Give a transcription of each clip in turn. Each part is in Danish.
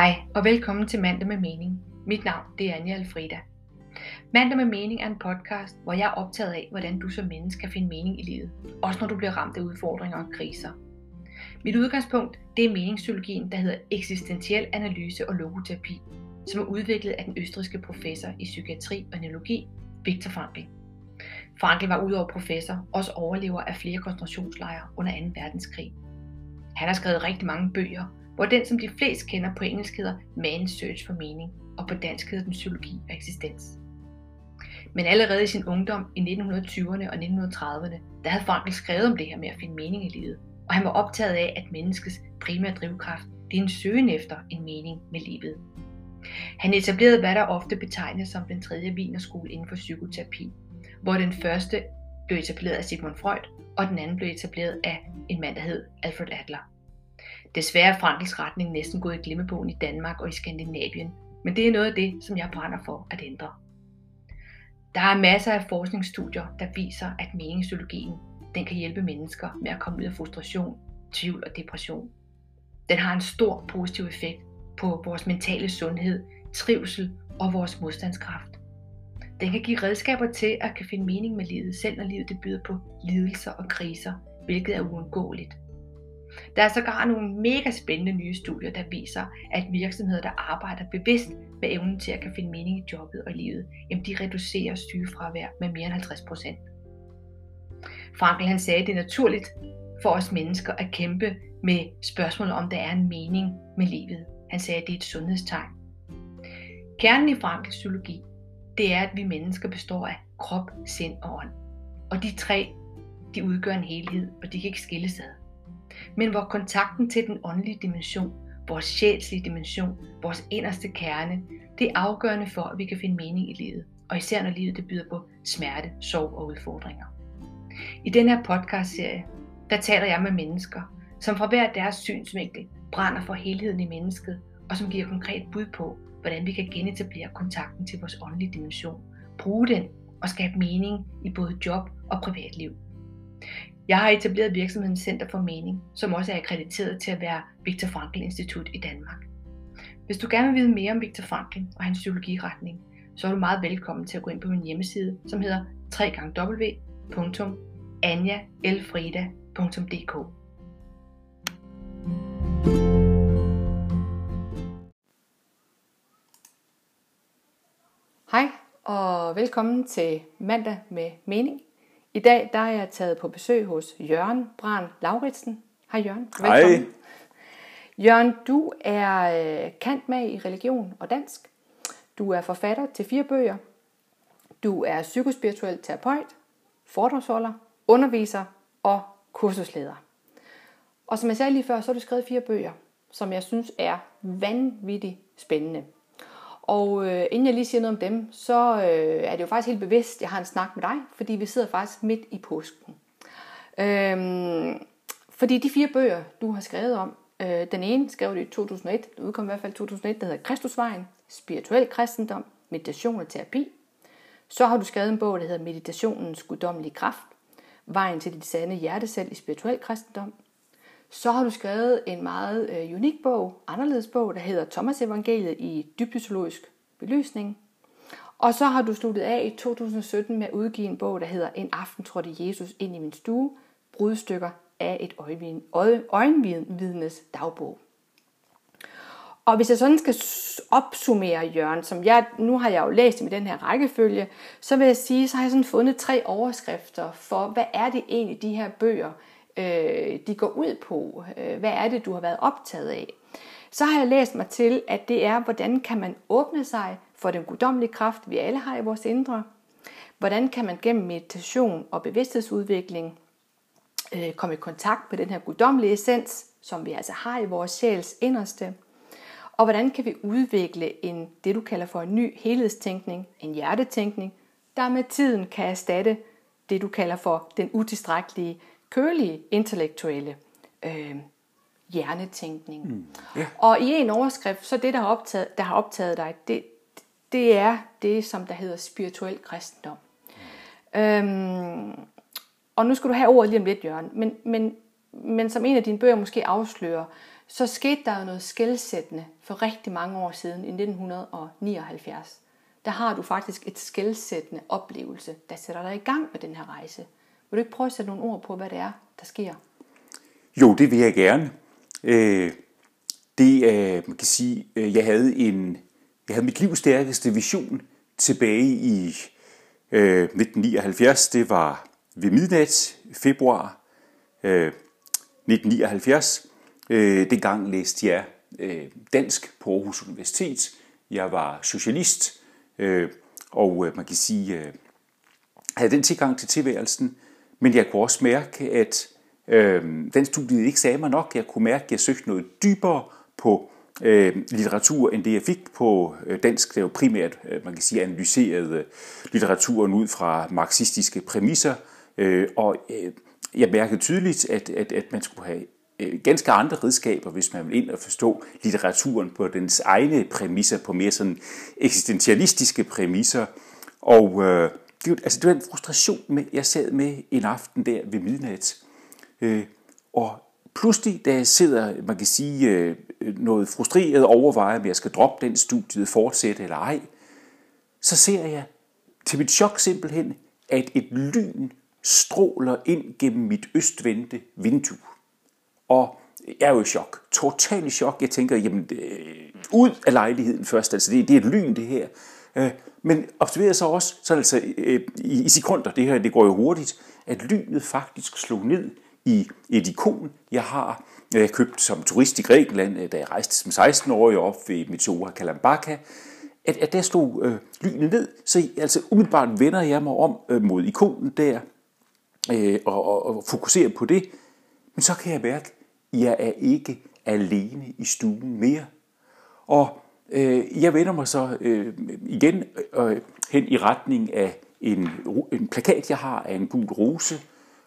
Hej og velkommen til Mandag med Mening. Mit navn det er Anja Alfreda. Mandag med Mening er en podcast, hvor jeg er optaget af, hvordan du som menneske kan finde mening i livet. Også når du bliver ramt af udfordringer og kriser. Mit udgangspunkt det er meningspsykologien, der hedder eksistentiel analyse og logoterapi, som er udviklet af den østrigske professor i psykiatri og neurologi, Viktor Frankl. Frankl var udover professor også overlever af flere koncentrationslejre under 2. verdenskrig. Han har skrevet rigtig mange bøger, hvor den, som de fleste kender på engelsk, hedder Man's Search for Meaning, og på dansk hedder den Psykologi og Eksistens. Men allerede i sin ungdom i 1920'erne og 1930'erne, der havde Frankl skrevet om det her med at finde mening i livet, og han var optaget af, at menneskets primære drivkraft det er en søgen efter en mening med livet. Han etablerede, hvad der ofte betegnes som den tredje vinerskole inden for psykoterapi, hvor den første blev etableret af Sigmund Freud, og den anden blev etableret af en mand, der hed Alfred Adler. Desværre er Frankels retning næsten gået i glemmebogen i Danmark og i Skandinavien, men det er noget af det, som jeg brænder for at ændre. Der er masser af forskningsstudier, der viser, at meningspsykologien den kan hjælpe mennesker med at komme ud af frustration, tvivl og depression. Den har en stor positiv effekt på vores mentale sundhed, trivsel og vores modstandskraft. Den kan give redskaber til at kan finde mening med livet, selv når livet det byder på lidelser og kriser, hvilket er uundgåeligt. Der er sågar nogle mega spændende nye studier, der viser, at virksomheder, der arbejder bevidst med evnen til at kan finde mening i jobbet og livet, jamen de reducerer sygefravær med mere end 50 procent. Frankl han sagde, at det er naturligt for os mennesker at kæmpe med spørgsmålet om der er en mening med livet. Han sagde, at det er et sundhedstegn. Kernen i Frankls psykologi, det er, at vi mennesker består af krop, sind og ånd. Og de tre, de udgør en helhed, og de kan ikke skilles ad men hvor kontakten til den åndelige dimension, vores sjælslige dimension, vores inderste kerne, det er afgørende for, at vi kan finde mening i livet, og især når livet det byder på smerte, sorg og udfordringer. I den her podcast-serie, der taler jeg med mennesker, som fra hver deres synsvinkel brænder for helheden i mennesket, og som giver konkret bud på, hvordan vi kan genetablere kontakten til vores åndelige dimension, bruge den og skabe mening i både job og privatliv. Jeg har etableret virksomheden Center for Mening, som også er akkrediteret til at være Viktor Frankl Institut i Danmark. Hvis du gerne vil vide mere om Viktor Frankl og hans psykologiretning, så er du meget velkommen til at gå ind på min hjemmeside, som hedder www.anjaelfrida.dk Hej og velkommen til mandag med mening. I dag der er jeg taget på besøg hos Jørgen Brand Lauritsen. Hej Jørgen. Velkommen. Hej. Jørgen, du er øh, kant med i religion og dansk. Du er forfatter til fire bøger. Du er psykospirituel terapeut, foredragsholder, underviser og kursusleder. Og som jeg sagde lige før, så har du skrevet fire bøger, som jeg synes er vanvittigt spændende. Og øh, inden jeg lige siger noget om dem, så øh, er det jo faktisk helt bevidst, jeg har en snak med dig, fordi vi sidder faktisk midt i påsken. Øhm, fordi de fire bøger, du har skrevet om, øh, den ene skrev du i 2001, den udkom i hvert fald i 2001, der hedder Kristusvejen, Spirituel Kristendom, Meditation og Terapi. Så har du skrevet en bog, der hedder Meditationens guddommelige kraft, Vejen til dit sande hjertesæl i spirituel kristendom. Så har du skrevet en meget øh, unik bog, anderledes bog, der hedder Thomas Evangeliet i dybfysiologisk belysning. Og så har du sluttet af i 2017 med at udgive en bog, der hedder En aften trådte Jesus ind i min stue, brudstykker af et øjenvidnes dagbog. Og hvis jeg sådan skal opsummere Jørgen, som jeg, nu har jeg jo læst med den her rækkefølge, så vil jeg sige, så har jeg sådan fundet tre overskrifter for, hvad er det egentlig de her bøger øh, de går ud på. Øh, hvad er det, du har været optaget af? Så har jeg læst mig til, at det er, hvordan kan man åbne sig for den guddommelige kraft, vi alle har i vores indre. Hvordan kan man gennem meditation og bevidsthedsudvikling øh, komme i kontakt med den her guddommelige essens, som vi altså har i vores sjæls inderste. Og hvordan kan vi udvikle en, det du kalder for en ny helhedstænkning, en hjertetænkning, der med tiden kan erstatte det du kalder for den utilstrækkelige kølige intellektuelle øh, hjernetænkning. Mm. Yeah. Og i en overskrift, så det, der har optaget, der har optaget dig, det, det er det, som der hedder spirituel kristendom. Mm. Øhm, og nu skal du have ordet lige om lidt, Jørgen, men, men, men som en af dine bøger måske afslører, så skete der jo noget skældsættende for rigtig mange år siden, i 1979. Der har du faktisk et skældsættende oplevelse, der sætter dig i gang med den her rejse. Vil du ikke prøve at sætte nogle ord på, hvad det er, der sker? Jo, det vil jeg gerne. Øh, det er, man kan sige, øh, jeg havde en, jeg havde mit livs stærkeste vision tilbage i øh, 1979. Det var ved midnat, februar øh, 1979. Øh, dengang læste jeg øh, dansk på Aarhus Universitet. Jeg var socialist, øh, og øh, man kan sige, øh, havde den tilgang til tilværelsen, men jeg kunne også mærke, at øh, den studie ikke sagde mig nok. Jeg kunne mærke, at jeg søgte noget dybere på øh, litteratur, end det jeg fik på øh, dansk. Det var primært, øh, man kan sige, analyseret øh, litteraturen ud fra marxistiske præmisser, øh, og øh, jeg mærkede tydeligt, at, at, at man skulle have øh, ganske andre redskaber, hvis man vil ind og forstå litteraturen på dens egne præmisser, på mere sådan eksistentialistiske præmisser. Og øh, det, altså, det var en frustration, med, jeg sad med en aften der ved midnat. Øh, og pludselig, da jeg sidder, man kan sige, øh, noget frustreret overvejer, om jeg skal droppe den studiet, fortsætte eller ej, så ser jeg til mit chok simpelthen, at et lyn stråler ind gennem mit østvendte vindue. Og jeg er jo i chok. Total i chok. Jeg tænker, jamen, øh, ud af lejligheden først. Altså, det, det er et lyn, det her. Øh, men observerer så også, så altså, øh, i, i sekunder, det her, det går jo hurtigt, at lynet faktisk slog ned i et ikon, jeg har øh, købt som turist i Grækenland, øh, da jeg rejste som 16-årig op ved Meteora Kalambaka, at, at der stod øh, lynet ned, så altså umiddelbart vender jeg mig om øh, mod ikonen der, øh, og, og, og fokuserer på det, men så kan jeg mærke, at jeg er ikke alene i stuen mere. Og øh, jeg vender mig så øh, igen øh, hen i retning af en, en plakat, jeg har af en gul rose,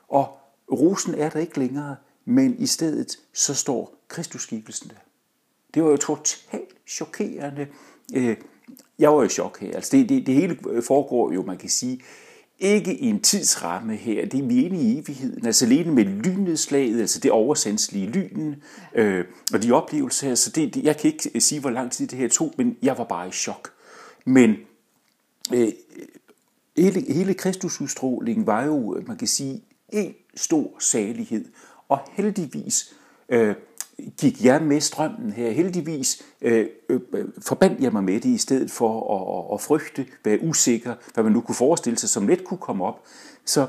og rosen er der ikke længere, men i stedet så står Kristusskikkelsen der. Det var jo totalt chokerende. Øh, jeg var i chok her. Altså det, det, det hele foregår jo, man kan sige, ikke i en tidsramme her. Det er vi inde i evigheden. Altså alene med lynnedslaget, altså det oversandslige lynen, øh, og de oplevelser her. Så det, det, jeg kan ikke sige, hvor lang tid det her tog, men jeg var bare i chok. Men øh, hele, hele Kristusudstrålingen var jo, man kan sige, en stor salighed. Og heldigvis øh, gik jeg med strømmen her. Heldigvis øh, øh, forbandt jeg mig med det, i stedet for at, at, at frygte, være usikker, hvad man nu kunne forestille sig, som let kunne komme op. Så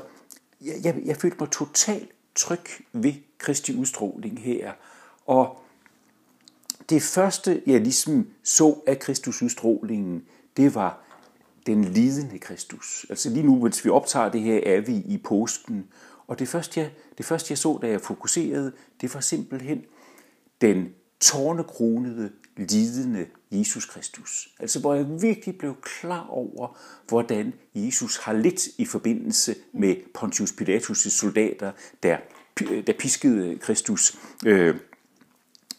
jeg, jeg, jeg følte mig totalt tryg ved Kristi udstråling her. Og det første, jeg ligesom så af Kristus udstrålingen, det var den lidende Kristus. Altså lige nu, mens vi optager det her, er vi i påsken. Og det første, jeg, det første, jeg så, da jeg fokuserede, det var simpelthen den tårnekronede, lidende Jesus Kristus. Altså hvor jeg virkelig blev klar over, hvordan Jesus har lidt i forbindelse med Pontius Pilatus' soldater, der, der piskede Kristus øh,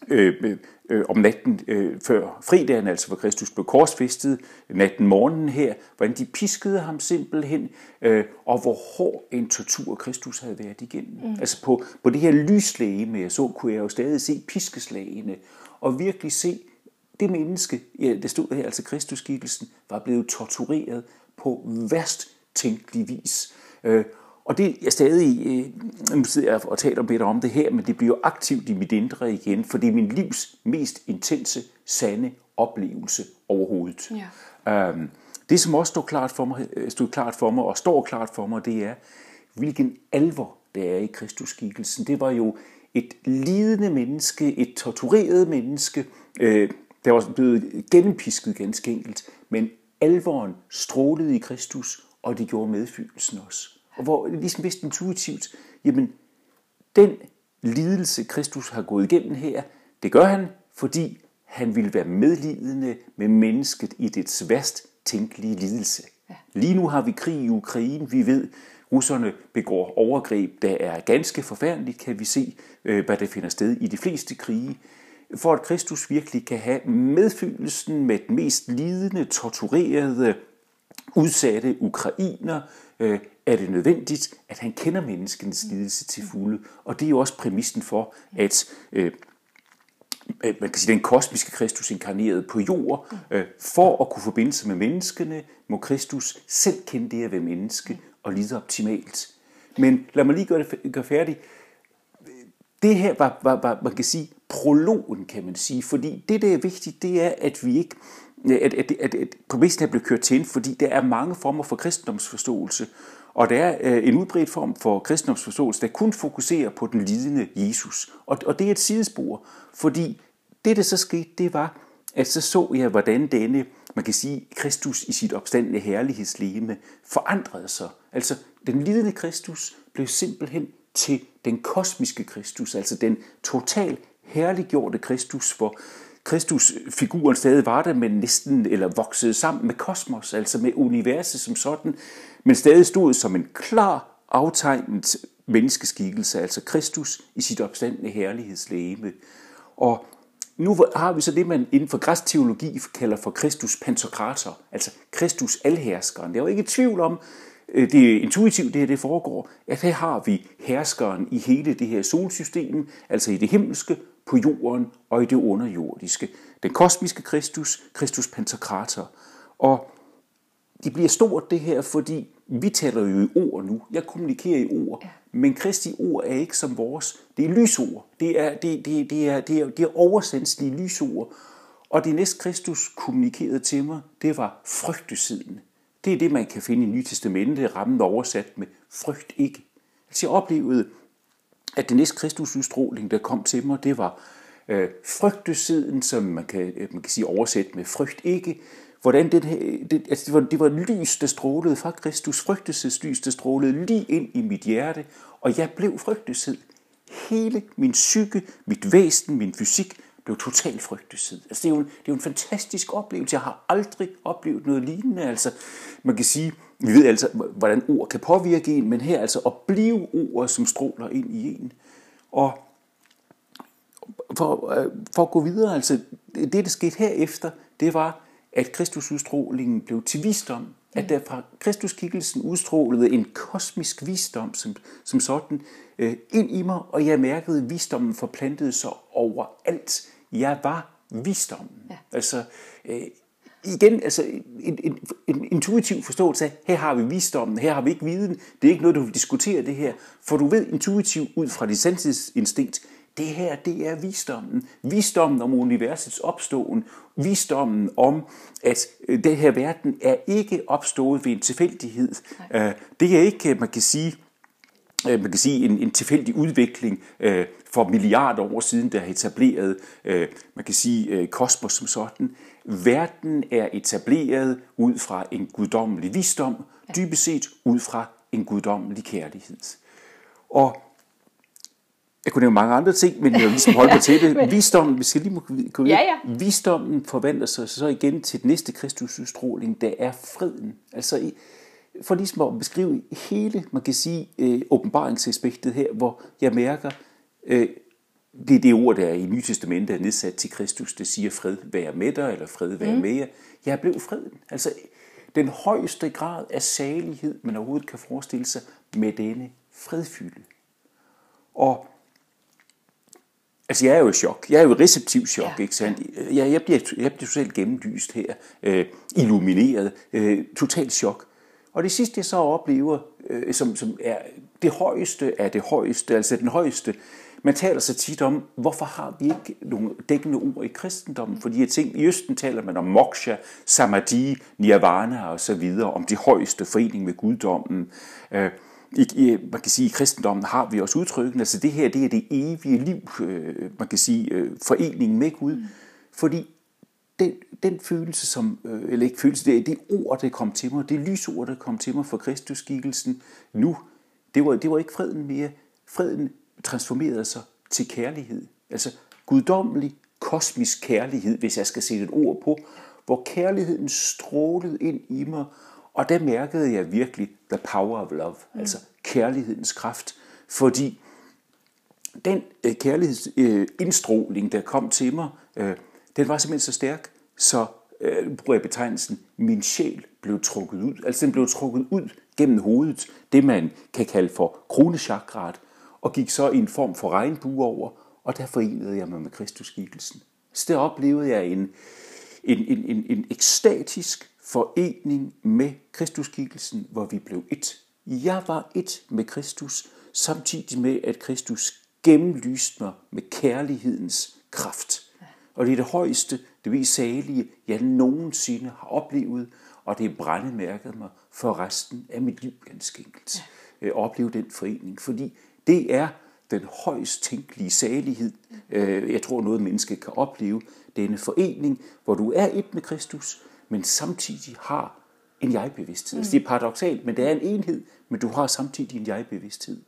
øh, øh, om natten øh, før fredagen, altså hvor Kristus blev korsfæstet, natten morgenen her, hvordan de piskede ham simpelthen, øh, og hvor hård en tortur Kristus havde været igennem. Mm. Altså på, på det her lyslæge, jeg så, kunne jeg jo stadig se piskeslagene, og virkelig se det menneske, ja, der stod her, altså Kristuskikkelsen, var blevet tortureret på værst tænkelig vis. Øh, og det er stadig, øh, nu sidder jeg og taler lidt om det her, men det bliver jo aktivt i mit indre igen, for det er min livs mest intense, sande oplevelse overhovedet. Ja. Øhm, det, som også stod klart, for mig, øh, stod klart for mig, og står klart for mig, det er, hvilken alvor det er i Kristuskikkelsen. Det var jo et lidende menneske, et tortureret menneske, øh, der var blevet gennempisket ganske enkelt, men alvoren strålede i Kristus, og det gjorde medfølelsen også. Og hvor ligesom vidste intuitivt, jamen den lidelse, Kristus har gået igennem her, det gør han, fordi han vil være medlidende med mennesket i dets værst tænkelige lidelse. Ja. Lige nu har vi krig i Ukraine. Vi ved, russerne begår overgreb, der er ganske forfærdeligt, kan vi se, øh, hvad der finder sted i de fleste krige. For at Kristus virkelig kan have medfølelsen med den mest lidende, torturerede, udsatte ukrainer, øh, er det nødvendigt, at han kender menneskens lidelse til fulde. Og det er jo også præmissen for, at, øh, øh, man kan sige, den kosmiske Kristus inkarneret på jord. Øh, for at kunne forbinde sig med menneskene, må Kristus selv kende det at være menneske og lide optimalt. Men lad mig lige gøre det gøre færdigt. Det her var, var, var, man kan sige, prologen, kan man sige. Fordi det, der er vigtigt, det er, at vi ikke at, at, at, at præmissen er blevet kørt til, fordi der er mange former for kristendomsforståelse, og der er øh, en udbredt form for kristendomsforståelse, der kun fokuserer på den lidende Jesus. Og, og det er et sidespor, fordi det, der så skete, det var, at så så jeg, hvordan denne, man kan sige, Kristus i sit opstandende herlighedsleme forandrede sig. Altså, den lidende Kristus blev simpelthen til den kosmiske Kristus, altså den total herliggjorte Kristus, hvor Kristus-figuren stadig var der, men næsten eller voksede sammen med kosmos, altså med universet som sådan, men stadig stod som en klar aftegnet menneskeskikkelse, altså Kristus i sit opstandende herlighedslæme. Og nu har vi så det, man inden for græsk teologi kalder for Kristus pantokrator, altså Kristus alherskeren. Det er jo ikke tvivl om, øh, det er intuitivt, det her det foregår, at her har vi herskeren i hele det her solsystem, altså i det himmelske, på jorden og i det underjordiske. Den kosmiske Kristus, Kristus Pantokrator. Og det bliver stort det her, fordi vi taler jo i ord nu. Jeg kommunikerer i ord. Ja. Men Kristi ord er ikke som vores. Det er lysord. Det er, det, det, det er, det er, det er oversandslige lysord. Og det næste Kristus kommunikerede til mig, det var frygtesiden. Det er det, man kan finde i Nye Testamente, rammen oversat med frygt ikke. Altså jeg oplevede at den næste kristusudstråling, der kom til mig, det var øh, frygtesiden, som man kan, øh, man kan sige oversætte med frygt ikke. Hvordan den det, altså det, var, det var lys, der strålede fra Kristus, frygtelseslys, der strålede lige ind i mit hjerte, og jeg blev frygtesid. Hele min psyke, mit væsen, min fysik blev totalt frygtesid. Altså det, er jo en, det er jo en fantastisk oplevelse. Jeg har aldrig oplevet noget lignende. Altså, man kan sige, vi ved altså, hvordan ord kan påvirke en, men her altså at blive ord, som stråler ind i en. Og for, øh, for at gå videre, altså det, der skete herefter, det var, at Kristusudstrålingen blev til visdom. At der fra Kristuskikkelsen udstrålede en kosmisk visdom som, som sådan øh, ind i mig, og jeg mærkede, at visdommen forplantede sig overalt. Jeg var visdommen. Ja. Altså, øh, igen, altså en, en, en intuitiv forståelse af, her har vi visdommen, her har vi ikke viden. Det er ikke noget, du vil diskutere det her. For du ved intuitivt ud fra dit sandhedsinstinkt, det her, det er visdommen. Visdommen om universets opståen. Visdommen om, at øh, den her verden er ikke opstået ved en tilfældighed. Nej. Øh, det er ikke, man kan sige, øh, man kan sige en, en tilfældig udvikling for milliarder år siden, der har etableret, man kan sige, kosmos som sådan. Verden er etableret ud fra en guddommelig visdom, dybest set ud fra en guddommelig kærlighed. Og jeg kunne nævne mange andre ting, men jeg vil ligesom holde mig til det. Visdommen, vi skal lige gå ja, ja. Visdommen forvandler sig så igen til den næste Kristusudstråling, der er freden. Altså for ligesom at beskrive hele, man kan sige, øh, åbenbaringsaspektet her, hvor jeg mærker, øh, det er det ord, der er i Nye Testamentet er nedsat til Kristus, det siger fred være med dig, eller fred være mm. med jer. Jeg blev freden. Altså den højeste grad af salighed, man overhovedet kan forestille sig med denne fredfylde. Og Altså, jeg er jo i chok. Jeg er jo i receptiv chok, ja. ikke sandt? Jeg, jeg, bliver, jeg bliver totalt gennemlyst her, øh, illumineret, øh, totalt chok. Og det sidste, jeg så oplever, øh, som, som er det højeste af det højeste, altså den højeste, man taler så tit om, hvorfor har vi ikke nogle dækkende ord i kristendommen for de her ting. I Østen taler man om moksha, samadhi, nirvana og så videre, om de højeste forening med guddommen. Øh, i, i, man kan sige, i kristendommen har vi også udtrykken, altså det her, det er det evige liv, øh, man kan sige, øh, foreningen med Gud. Mm. Fordi den, den følelse, som, øh, eller ikke følelse, det, det ord, der kom til mig, det lysord, der kom til mig for Kristusskikkelsen nu, det var, det var ikke freden mere. Freden transformerede sig til kærlighed. Altså guddommelig, kosmisk kærlighed, hvis jeg skal sætte et ord på, hvor kærligheden strålede ind i mig, og der mærkede jeg virkelig the power of love, mm. altså kærlighedens kraft, fordi den øh, kærlighedsindstråling, øh, der kom til mig, øh, den var simpelthen så stærk, så øh, bruger jeg betegnelsen, min sjæl blev trukket ud. Altså den blev trukket ud gennem hovedet, det man kan kalde for kronechakraet, og gik så i en form for regnbue over, og der forenede jeg mig med Kristusskikkelsen. Så der oplevede jeg en, en, en, en, en ekstatisk forening med Kristusskikkelsen, hvor vi blev et. Jeg var et med Kristus, samtidig med, at Kristus gennemlyste mig med kærlighedens kraft. Og det er det højeste, det mest salige, jeg nogensinde har oplevet, og det brændemærket mig for resten af mit liv ganske enkelt. Ja. Øh, opleve den forening, fordi det er den højst tænkelige salighed, øh, jeg tror noget menneske kan opleve, denne forening, hvor du er et med Kristus, men samtidig har en jeg-bevidsthed. Mm. Altså, det er paradoxalt, men det er en enhed, men du har samtidig en jeg-bevidsthed.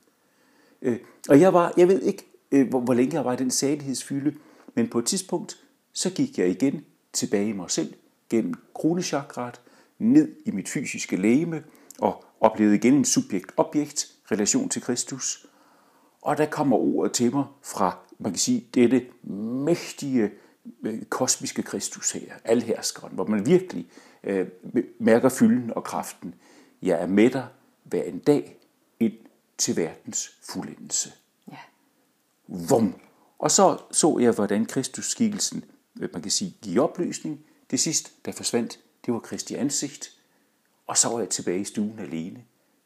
Øh, og jeg var, jeg ved ikke, øh, hvor, hvor længe jeg var i den salighedsfylde, men på et tidspunkt, så gik jeg igen tilbage i mig selv, gennem kronechakrat, ned i mit fysiske læme, og oplevede igen en subjekt-objekt relation til Kristus. Og der kommer ordet til mig fra, man kan sige, dette mægtige kosmiske Kristus her, alherskeren, hvor man virkelig øh, mærker fylden og kraften. Jeg er med dig hver en dag ind til verdens fuldendelse. Ja. Vum! Og så så jeg, hvordan Kristus-skikkelsen, øh, man kan sige, giver opløsning. Det sidste, der forsvandt, det var Kristi ansigt. Og så var jeg tilbage i stuen alene.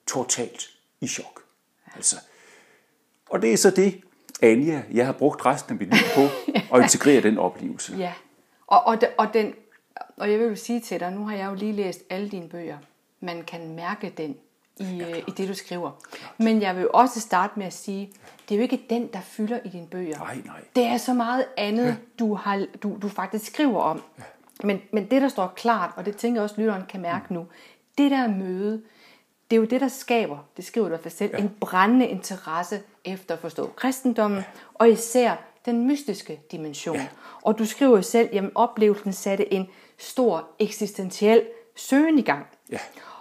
Totalt i chok. Altså. Og det er så det, Anja, jeg har brugt resten af mit liv på at integrere den oplevelse. Ja, og, og, og, den, og jeg vil jo sige til dig, nu har jeg jo lige læst alle dine bøger. Man kan mærke den i, ja, øh, i det, du skriver. Klart. Men jeg vil også starte med at sige, det er jo ikke den, der fylder i dine bøger. Nej, nej. Det er så meget andet, ja. du, har, du, du faktisk skriver om. Ja. Men, men det, der står klart, og det tænker jeg også, lytteren kan mærke mm. nu, det der møde, det er jo det, der skaber, det skriver du i hvert fald selv, ja. en brændende interesse efter at forstå kristendommen, ja. og især den mystiske dimension. Ja. Og du skriver selv, at oplevelsen satte en stor eksistentiel søgen i gang. Ja.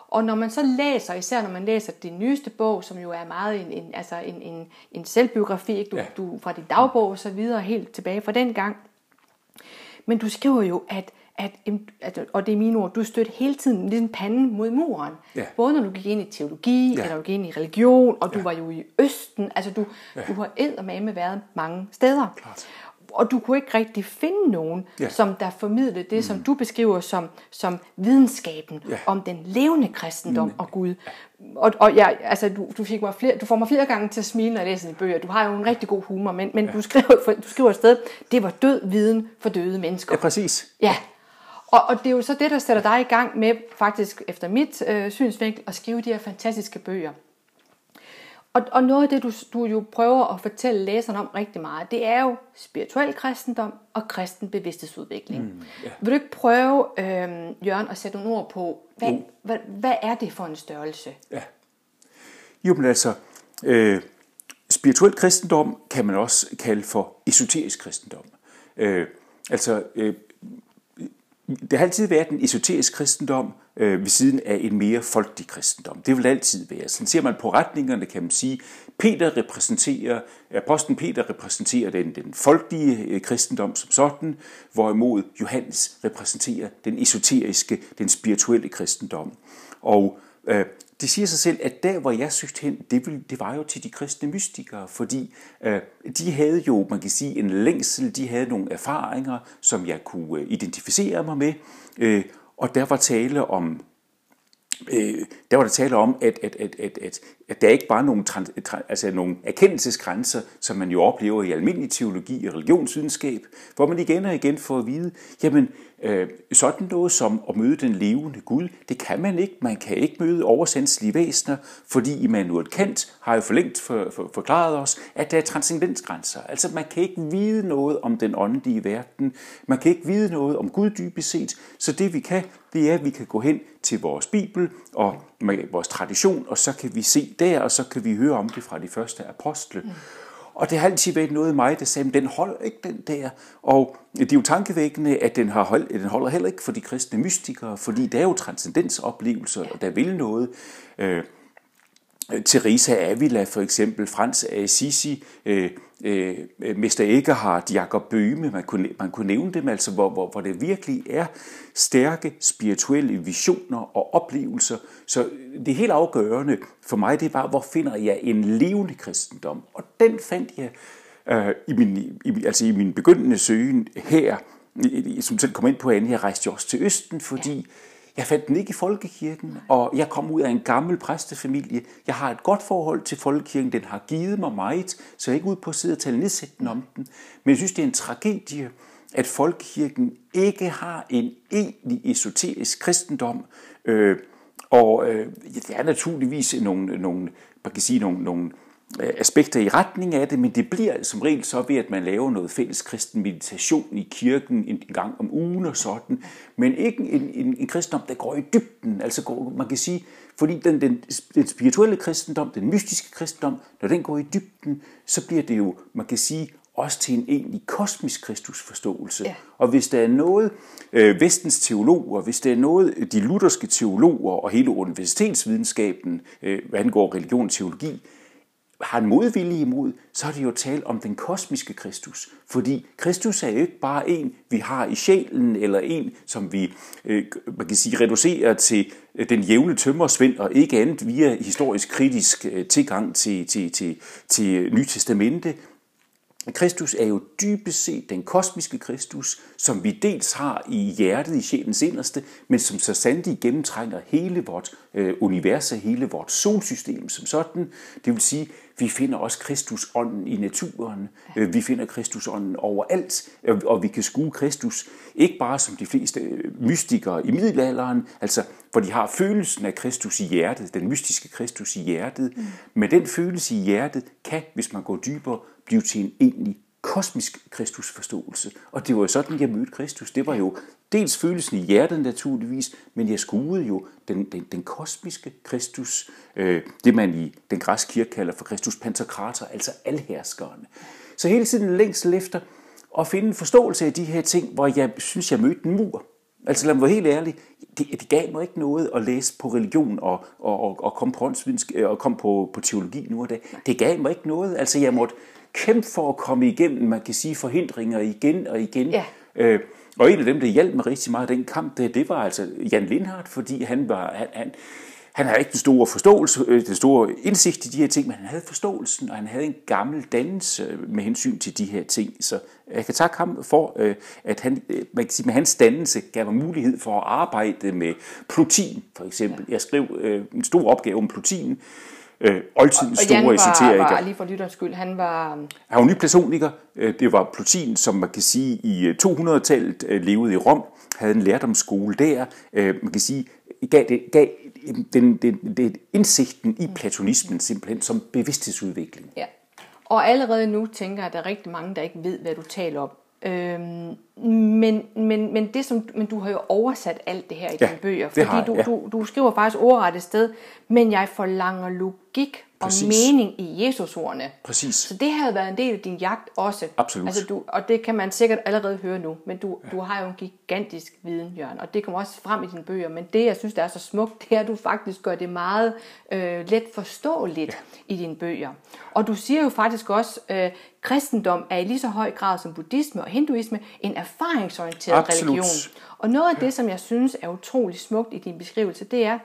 Og når man så læser, især når man læser din nyeste bog, som jo er meget en, en, altså en, en, en selvbiografi, ikke? Du, ja. du fra din dagbog og så videre, helt tilbage fra den gang. Men du skriver jo, at at, at, og det er mine ord, du stødte hele tiden ligesom panden mod muren. Ja. Både når du gik ind i teologi, ja. eller du gik ind i religion, og du ja. var jo i Østen. Altså du, ja. du har eddermame været mange steder. Klart. Og du kunne ikke rigtig finde nogen, ja. som der formidlede det, mm. som du beskriver som, som videnskaben ja. om den levende kristendom mm. og Gud. Og, og ja, altså, du, du, fik mig flere, du får mig flere gange til at smile, når jeg læser dine bøger. Du har jo en rigtig god humor, men, men ja. du, skriver, du skriver et sted, det var død viden for døde mennesker. Ja, præcis. Ja, og, og det er jo så det, der sætter dig i gang med, faktisk efter mit øh, synsvinkel, at skrive de her fantastiske bøger. Og, og noget af det, du, du jo prøver at fortælle læserne om rigtig meget, det er jo spirituel kristendom og kristen bevidsthedsudvikling. Mm, yeah. Vil du ikke prøve, øh, Jørgen, at sætte nogle ord på, hvad, mm. hvad, hvad er det for en størrelse? Ja. Jo, men altså, øh, spirituel kristendom kan man også kalde for esoterisk kristendom. Øh, altså, øh, det har altid været en esoterisk kristendom øh, ved siden af en mere folkelig kristendom. Det vil altid være. Sådan ser man på retningerne, kan man sige, Peter repræsenterer, apostlen Peter repræsenterer den, den folkelige øh, kristendom som sådan, hvorimod Johannes repræsenterer den esoteriske, den spirituelle kristendom. Og øh, det siger sig selv, at der, hvor jeg søgte hen, det, ville, det var jo til de kristne mystikere, fordi øh, de havde jo, man kan sige, en længsel, de havde nogle erfaringer, som jeg kunne øh, identificere mig med, øh, og der var tale om øh, der var der tale om, at, at, at, at, at, at der ikke bare nogle, altså nogle erkendelsesgrænser, som man jo oplever i almindelig teologi og religionsvidenskab, hvor man igen og igen får at vide, jamen øh, sådan noget som at møde den levende Gud, det kan man ikke. Man kan ikke møde oversenselige væsener, fordi Immanuel Kant har jo for længt for, for, forklaret os, at der er transcendensgrænser. Altså man kan ikke vide noget om den åndelige verden, man kan ikke vide noget om Gud dybest set, så det vi kan, det er, at vi kan gå hen til vores Bibel og med vores tradition, og så kan vi se der, og så kan vi høre om det fra de første apostle. Mm. Og det har altid været noget i mig, der sagde, den holder ikke den der. Og det er jo tankevækkende, at den, har hold, den holder heller ikke for de kristne mystikere, fordi det er jo transcendensoplevelser, og der vil noget. Øh, Øh, Teresa Avila for eksempel, Frans Assisi, øh, øh, Mester Eckhart, Jakob Bøhme, man kunne, man kunne nævne dem, altså hvor, hvor, hvor det virkelig er stærke spirituelle visioner og oplevelser. Så det helt afgørende for mig, det var, hvor finder jeg en levende kristendom? Og den fandt jeg øh, i, min, i, altså i min begyndende søgen her, som selv kom ind på anden, jeg rejste også til Østen, fordi ja jeg fandt den ikke i folkekirken, og jeg kom ud af en gammel præstefamilie. Jeg har et godt forhold til folkekirken, den har givet mig meget, så jeg er ikke ude på at sidde og tale nedsættende om den. Men jeg synes, det er en tragedie, at folkekirken ikke har en egentlig esoterisk kristendom, øh, og øh, det er naturligvis nogle, nogle, man kan sige, nogle, nogle øh, aspekter i retning af det, men det bliver som regel så ved, at man laver noget fælles kristen meditation i kirken en gang om ugen og sådan, men ikke en, en, en kristendom, der går i dybden. Altså går, man kan sige, fordi den, den, den spirituelle kristendom, den mystiske kristendom, når den går i dybden, så bliver det jo, man kan sige, også til en egentlig kosmisk Kristusforståelse. Ja. Og hvis der er noget, øh, vestens teologer, hvis der er noget, de lutherske teologer og hele universitetsvidenskaben, øh, hvad angår religion og teologi, har en modvilje imod, så er det jo tale om den kosmiske Kristus. Fordi Kristus er jo ikke bare en, vi har i sjælen, eller en, som vi øh, man kan sige, reducerer til øh, den jævne tømmersvind, og ikke andet via historisk kritisk øh, tilgang til, til, til, til øh, Nye Testamente, Kristus er jo dybest set den kosmiske Kristus, som vi dels har i hjertet, i sjælens inderste, men som så sandelig gennemtrænger hele vort øh, univers og hele vort solsystem som sådan. Det vil sige, vi finder også Kristusånden i naturen. Øh, vi finder Kristusånden overalt, øh, og vi kan skue Kristus ikke bare som de fleste øh, mystikere i middelalderen, altså hvor de har følelsen af Kristus i hjertet, den mystiske Kristus i hjertet, mm. men den følelse i hjertet kan, hvis man går dybere, blive til en egentlig kosmisk Kristusforståelse. Og det var jo sådan, jeg mødte Kristus. Det var jo dels følelsen i hjertet naturligvis, men jeg skuede jo den, den, den kosmiske Kristus, øh, det man i den græske kirke kalder for Kristus Pantokrator, altså alherskeren. Så hele tiden længsel efter at finde en forståelse af de her ting, hvor jeg synes, jeg mødte en mur. Altså lad mig være helt ærlig, det, det gav mig ikke noget at læse på religion og, og, og, og komme, på, øh, og kom på, på teologi nu og da. Det gav mig ikke noget. Altså jeg måtte kæmpe for at komme igennem, man kan sige, forhindringer igen og igen. Ja. Øh, og en af dem, der hjalp mig rigtig meget i den kamp, det, det var altså Jan Lindhardt, fordi han var, han, han, han havde ikke den store forståelse, øh, den store indsigt i de her ting, men han havde forståelsen, og han havde en gammel dannelse øh, med hensyn til de her ting. Så jeg kan takke ham for, øh, at han, man kan sige, med hans dannelse gav mig mulighed for at arbejde med Plutin, for eksempel. Jeg skrev en stor opgave om Plutin, øh, oldtidens og, store Jan var, esoteriker. var, lige for lytterens skyld, han var... Han var ny platoniker. Det var Plutin, som man kan sige i 200-tallet levede i Rom, havde en lærdomsskole der. Man kan sige, gav, det, gav den, den, den, indsigten i platonismen simpelthen som bevidsthedsudvikling. Ja. Og allerede nu tænker jeg, at der er rigtig mange, der ikke ved, hvad du taler om. Øhm, men, men, men, det som, men du har jo oversat alt det her i ja, dine bøger, fordi har, du, ja. du, du skriver faktisk ordret et sted, men jeg forlanger logik Præcis. og mening i Jesusordene. Præcis. Så det havde været en del af din jagt også. Absolut. Altså du, og det kan man sikkert allerede høre nu, men du, ja. du har jo en gigantisk viden, Jørgen, og det kommer også frem i dine bøger, men det, jeg synes, der er så smukt, det er, at du faktisk gør det meget øh, let forståeligt ja. i dine bøger. Og du siger jo faktisk også, øh, kristendom er i lige så høj grad som buddhisme og hinduisme en erfaringsorienteret Absolut. religion. Og noget af det, som jeg synes er utrolig smukt i din beskrivelse, det er,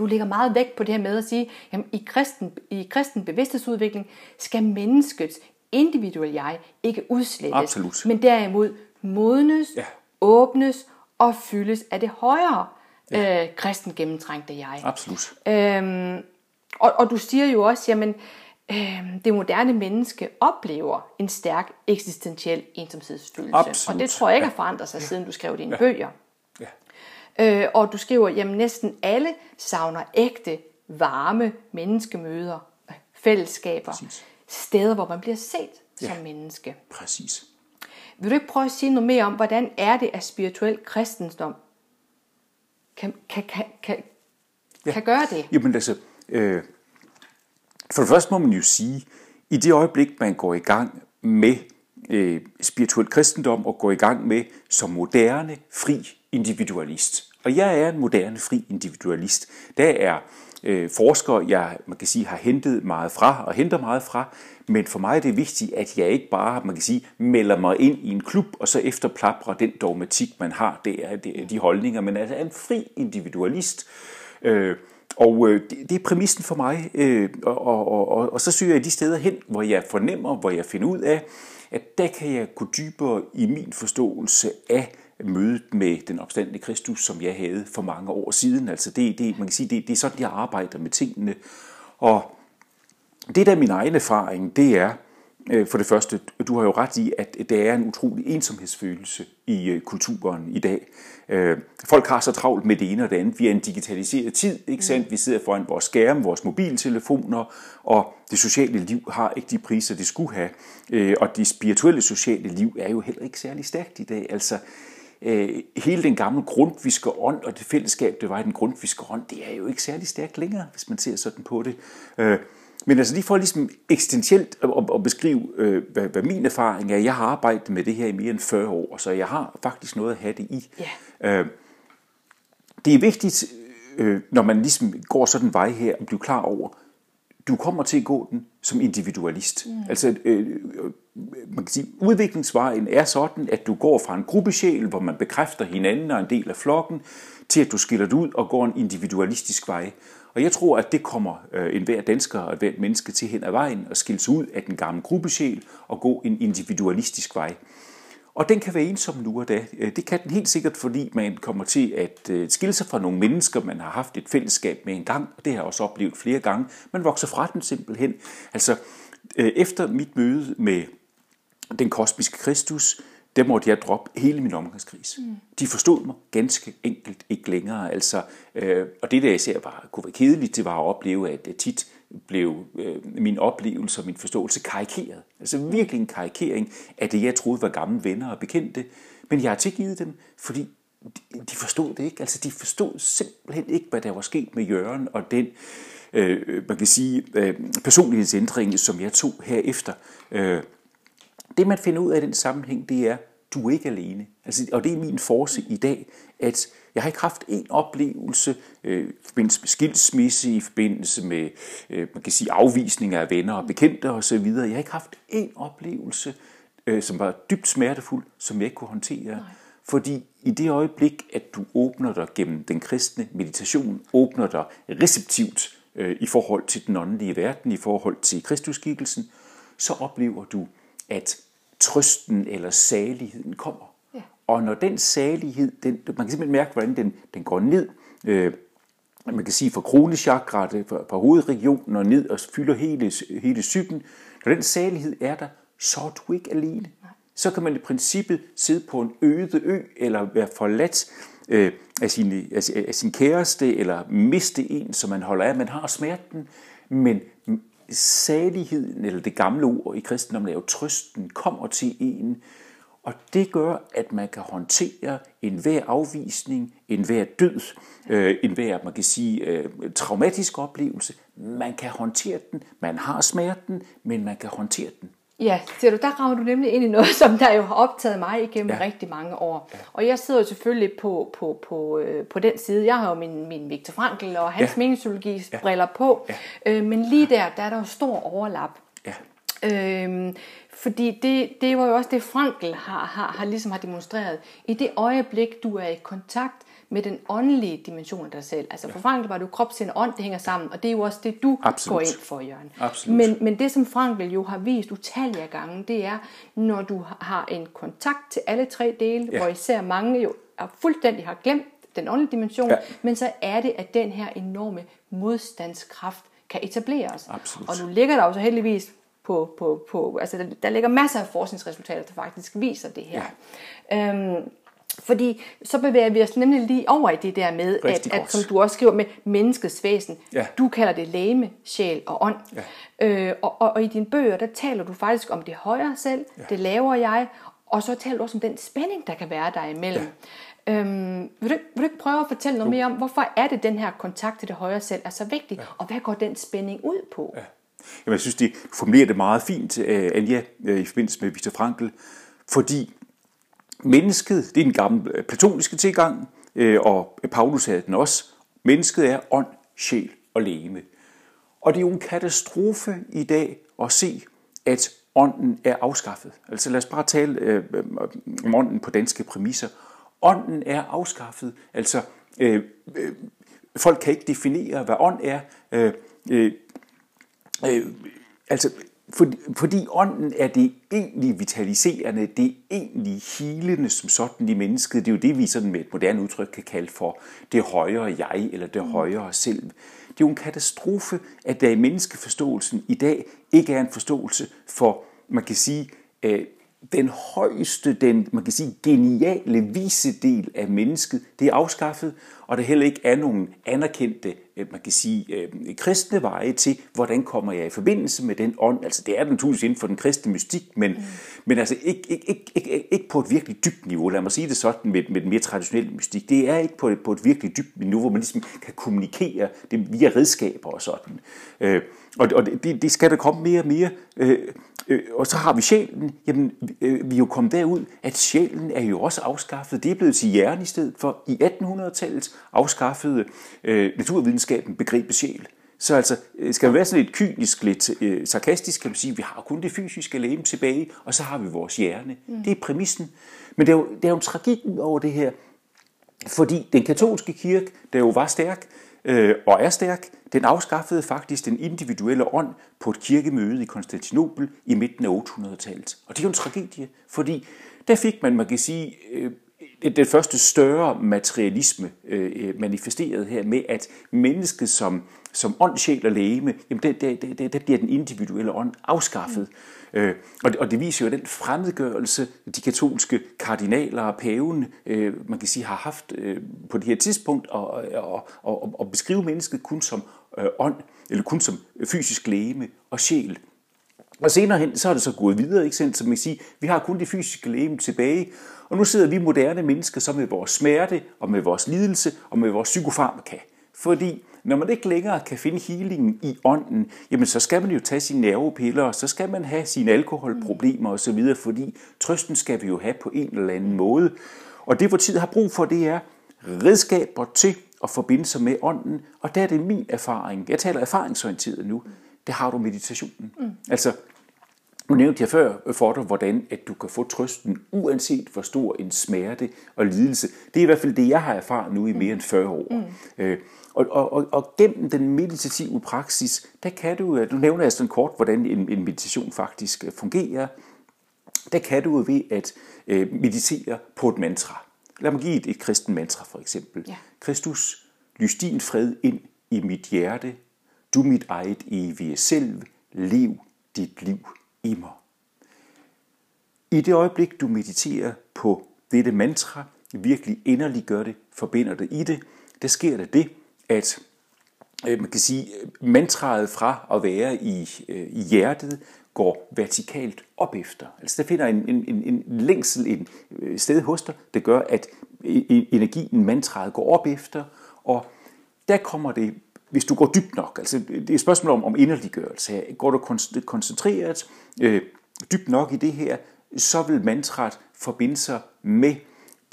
du lægger meget vægt på det her med at sige, at i kristen, i kristen bevidsthedsudvikling skal menneskets individuelle jeg ikke udslettes, Absolut. men derimod modnes, ja. åbnes og fyldes af det højere ja. øh, kristen gennemtrængte jeg. Absolut. Øhm, og, og du siger jo også, jamen, øh, det moderne menneske oplever en stærk eksistentiel ensomhedsfølelse. Absolut. Og det tror jeg ikke har forandret sig, siden du skrev dine ja. bøger. Øh, og du skriver, jamen næsten alle savner ægte, varme menneskemøder, fællesskaber, Præcis. steder, hvor man bliver set ja. som menneske. Præcis. Vil du ikke prøve at sige noget mere om, hvordan er det, at spirituel kristendom kan, kan, kan, kan, ja. kan gøre det? Jamen altså, øh, for det første må man jo sige, i det øjeblik, man går i gang med øh, spirituel kristendom og gå i gang med som moderne, fri individualist, og jeg er en moderne, fri individualist. Der er øh, forskere, jeg man kan sige, har hentet meget fra og henter meget fra, men for mig er det vigtigt, at jeg ikke bare man kan sige, melder mig ind i en klub, og så efterplapper den dogmatik, man har, det er, det er de holdninger, men altså er en fri individualist, øh, og øh, det, det er præmissen for mig, øh, og, og, og, og så søger jeg de steder hen, hvor jeg fornemmer, hvor jeg finder ud af, at der kan jeg gå dybere i min forståelse af mødet med den opstandende Kristus, som jeg havde for mange år siden. Altså det, det, man kan sige, det, det er sådan, jeg arbejder med tingene. Og det der er min egen erfaring, det er, for det første, du har jo ret i, at der er en utrolig ensomhedsfølelse i øh, kulturen i dag. Øh, folk har så travlt med det ene og det andet. Vi er en digitaliseret tid, ikke sandt? Vi sidder foran vores skærme, vores mobiltelefoner, og det sociale liv har ikke de priser, det skulle have. Og det spirituelle sociale liv er jo heller ikke særlig stærkt i dag. Altså, hele den gamle grundviske ånd og det fællesskab, det var i den grundviske ånd, det er jo ikke særlig stærkt længere, hvis man ser sådan på det. Men altså lige for ligesom eksistentielt at, at beskrive, øh, hvad, hvad min erfaring er. Jeg har arbejdet med det her i mere end 40 år, så jeg har faktisk noget at have det i. Yeah. Øh, det er vigtigt, øh, når man ligesom går sådan en vej her, at blive klar over, du kommer til at gå den som individualist. Mm. Altså, øh, man kan sige, udviklingsvejen er sådan, at du går fra en gruppesjæl, hvor man bekræfter hinanden og en del af flokken, til at du skiller dig ud og går en individualistisk vej. Og jeg tror, at det kommer øh, en hver dansker og hvert menneske til hen ad vejen og skille sig ud af den gamle gruppesjæl og gå en individualistisk vej. Og den kan være ensom nu og da. Øh, det kan den helt sikkert, fordi man kommer til at øh, skille sig fra nogle mennesker, man har haft et fællesskab med en gang, og det har jeg også oplevet flere gange. Man vokser fra den simpelthen. Altså, efter mit møde med den kosmiske Kristus, der måtte jeg droppe hele min omgangskreds. Mm. De forstod mig ganske enkelt ikke længere. Altså, øh, og det der især bare kunne være kedeligt, det var at opleve, at tit blev øh, min oplevelse og min forståelse karikeret. Altså virkelig en karikering af det, jeg troede var gamle venner og bekendte. Men jeg har tilgivet dem, fordi de forstod det ikke. Altså de forstod simpelthen ikke, hvad der var sket med Jørgen og den, øh, man kan sige, øh, personlighedsændring, som jeg tog herefter. Øh, det man finder ud af i den sammenhæng, det er, du er ikke alene. Altså, og det er min force i dag, at jeg har ikke haft en oplevelse øh, i forbindelse med skilsmisse, i forbindelse med øh, man kan sige, afvisning af venner og bekendte osv. Jeg har ikke haft en oplevelse, øh, som var dybt smertefuld, som jeg ikke kunne håndtere. Nej. Fordi i det øjeblik, at du åbner dig gennem den kristne meditation, åbner dig receptivt øh, i forhold til den åndelige verden, i forhold til Kristusskikkelsen, så oplever du at trøsten eller saligheden kommer. Ja. Og når den salighed, den, man kan simpelthen mærke, hvordan den, den går ned, øh, man kan sige fra kronechakraet, fra, fra hovedregionen og ned og fylder hele, hele psyken. Når den salighed er der, så er du ikke alene. Nej. Så kan man i princippet sidde på en øde ø, eller være forladt øh, af, sin, af, af sin kæreste, eller miste en, som man holder af. Man har smerten, men saligheden, eller det gamle ord i kristendommen er jo trøsten, kommer til en, og det gør, at man kan håndtere enhver afvisning, enhver død, øh, enhver, man kan sige, øh, traumatisk oplevelse. Man kan håndtere den, man har smerten, men man kan håndtere den. Ja, ser du, der rammer du nemlig ind i noget, som der jo har optaget mig igennem ja. rigtig mange år. Ja. Og jeg sidder jo selvfølgelig på, på, på, øh, på den side. Jeg har jo min, min Viktor Frankl og hans ja. meningspsykologi ja. briller på. Ja. Øh, men lige der, der er der jo stor overlap. Ja. Øhm, fordi det, det var jo også det, Frankl har, har, har, ligesom har demonstreret. I det øjeblik, du er i kontakt med den åndelige dimension af dig selv. Altså for Frankl var det jo krop, sind og ånd, det hænger sammen, og det er jo også det, du Absolut. går ind for, Jørgen. Absolut. Men, men det, som Frankl jo har vist utallige gange, det er, når du har en kontakt til alle tre dele, ja. hvor især mange jo er fuldstændig har glemt den åndelige dimension, ja. men så er det, at den her enorme modstandskraft kan etableres. Absolut. Og nu ligger der jo så heldigvis på, på, på altså der, der ligger masser af forskningsresultater, der faktisk viser det her. Ja. Øhm, fordi så bevæger vi os nemlig lige over i det der med, at, at som du også skriver med menneskets væsen, ja. du kalder det læme, sjæl og ånd. Ja. Øh, og, og, og i dine bøger, der taler du faktisk om det højere selv, ja. det lavere jeg, og så taler du også om den spænding, der kan være der imellem. Ja. Øhm, vil, du, vil du ikke prøve at fortælle noget mere om, hvorfor er det, den her kontakt til det højere selv er så vigtig, ja. og hvad går den spænding ud på? Ja. Jamen, jeg synes, det formulerer det meget fint, uh, Anja, uh, i forbindelse med Viktor Frankl, fordi mennesket, det er den gamle øh, platoniske tilgang, øh, og Paulus havde den også. Mennesket er ånd, sjæl og legeme. Og det er jo en katastrofe i dag at se, at ånden er afskaffet. Altså lad os bare tale øh, øh om ånden på danske præmisser. Ånden er afskaffet. Altså øh, øh, folk kan ikke definere, hvad ånd er. Øh, øh, øh, altså, for, fordi ånden er det egentlig vitaliserende, det egentlig hilende som sådan i mennesket. Det er jo det, vi sådan med et moderne udtryk kan kalde for det højere jeg, eller det højere selv. Det er jo en katastrofe, at der i menneskeforståelsen i dag ikke er en forståelse for, man kan sige, øh, den højeste, den man kan sige geniale, vise del af mennesket, det er afskaffet, og der heller ikke er nogen anerkendte, øh, man kan sige, øh, kristne veje til, hvordan kommer jeg i forbindelse med den ånd. Altså det er den naturligvis inden for den kristne mystik, men, mm. men altså ikke, ikke, ikke, ikke, ikke på et virkelig dybt niveau. Lad mig sige det sådan med, med den mere traditionelle mystik. Det er ikke på et, på et virkelig dybt niveau, hvor man ligesom kan kommunikere det via redskaber og sådan. Øh, og og det, det skal der komme mere og mere. Øh, øh, og så har vi sjælen. Jamen, øh, vi er jo kommet derud, at sjælen er jo også afskaffet. Det er blevet til hjerne i stedet for. I 1800-tallet afskaffede øh, naturvidenskaben begrebet sjæl. Så altså, øh, skal vi være sådan lidt kynisk, lidt øh, sarkastisk, kan man sige, vi har kun det fysiske læge tilbage, og så har vi vores hjerne. Mm. Det er præmissen. Men det er, jo, det er jo en tragik over det her, fordi den katolske kirke, der jo var stærk, øh, og er stærk, den afskaffede faktisk den individuelle ånd på et kirkemøde i Konstantinopel i midten af 800-tallet. Og det er jo en tragedie, fordi der fik man, man kan sige, øh, den første større materialisme øh, manifesteret her med, at mennesket som, som ånd, sjæl og lægeme, jamen der, der, der, der bliver den individuelle ånd afskaffet. Mm. Øh, og, det, og det viser jo den fremmedgørelse, de katolske kardinaler og paven, øh, man kan sige, har haft øh, på det her tidspunkt, og, og, og, og beskrive mennesket kun som øh, ånd, eller kun som fysisk lægeme og sjæl. Og senere hen, så er det så gået videre, ikke sandt? Som man siger, vi har kun det fysiske lægeme tilbage, og nu sidder vi moderne mennesker så med vores smerte, og med vores lidelse, og med vores psykofarmaka. Fordi når man ikke længere kan finde healingen i ånden, jamen så skal man jo tage sine nervepiller, og så skal man have sine alkoholproblemer osv., fordi trøsten skal vi jo have på en eller anden måde. Og det, hvor tid har brug for, det er redskaber til at forbinde sig med ånden, og der er det min erfaring. Jeg taler erfaringsorienteret nu. Det har du meditationen. Mm. Altså, nu nævnte jeg før for dig, hvordan at du kan få trøsten, uanset hvor stor en smerte og lidelse. Det er i hvert fald det, jeg har erfaret nu i mere end 40 år. Mm. Øh, og, og, og, og gennem den meditative praksis, der kan du, du nævner jeg sådan kort, hvordan en, en meditation faktisk øh, fungerer, der kan du ved at øh, meditere på et mantra. Lad mig give et, et kristen mantra for eksempel. Ja. Kristus, lys din fred ind i mit hjerte, du mit eget evige selv, lev dit liv i mig. I det øjeblik, du mediterer på dette mantra, virkelig inderligt gør det, forbinder det i det, der sker der det, at øh, man kan sige, mantraet fra at være i, øh, i hjertet går vertikalt op efter. Altså der finder en, en, en, en længsel en øh, sted hos dig, der gør, at e, e, energien, mantraet går op efter, og der kommer det hvis du går dybt nok, altså det er et spørgsmål om, om inderliggørelse går du koncentreret øh, dybt nok i det her, så vil mantraet forbinde sig med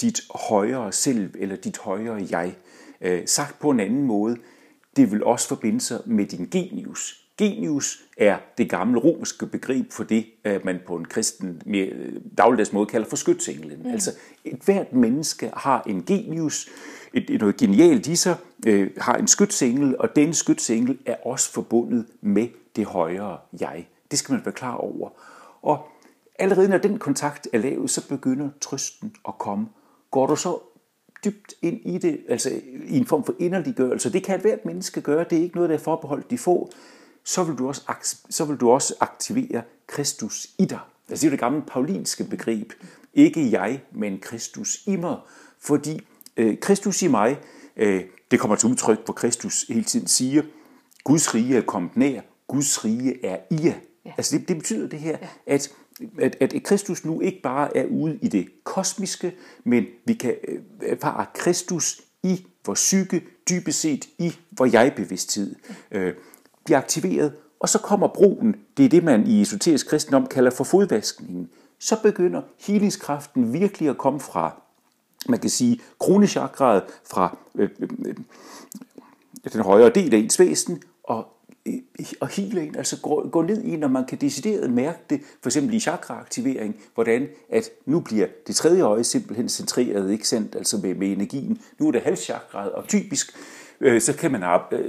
dit højere selv, eller dit højere jeg. Øh, sagt på en anden måde, det vil også forbinde sig med din genius. Genius er det gamle romerske begreb for det, øh, man på en kristen mere dagligdags måde kalder for skytsenglen. Mm. Altså, et hvert menneske har en genius, et, noget genialt i sig, øh, har en skytsengel, og den skytsengel er også forbundet med det højere jeg. Det skal man være klar over. Og allerede når den kontakt er lavet, så begynder trøsten at komme. Går du så dybt ind i det, altså i en form for inderliggørelse, det kan hvert menneske gøre, det er ikke noget, der er forbeholdt de få, så vil du også, så vil du også aktivere Kristus i dig. Altså det er det gamle paulinske begreb. Ikke jeg, men Kristus i mig. Fordi øh, Kristus i mig, øh, det kommer til udtryk, hvor Kristus hele tiden siger, Guds rige er kommet nær, Guds rige er i jer. Ja. Altså det, det betyder det her, ja. at, at, at Kristus nu ikke bare er ude i det kosmiske, men vi kan øh, erfare Kristus i vores psyke, dybest set i vores jeg-bevidsthed, øh, bliver aktiveret, og så kommer broen, det er det man i esoterisk kristendom kalder for fodvaskningen. Så begynder healingskraften virkelig at komme fra man kan sige, kronechakraet fra øh, øh, øh, den højere del af ens væsen, og, øh, og hele en, altså gå, gå ned i, når man kan decideret mærke det, for eksempel i chakraaktivering, hvordan at nu bliver det tredje øje simpelthen centreret, ikke sandt, altså med, med energien. Nu er det halvchakraet, og typisk Øh, så kan man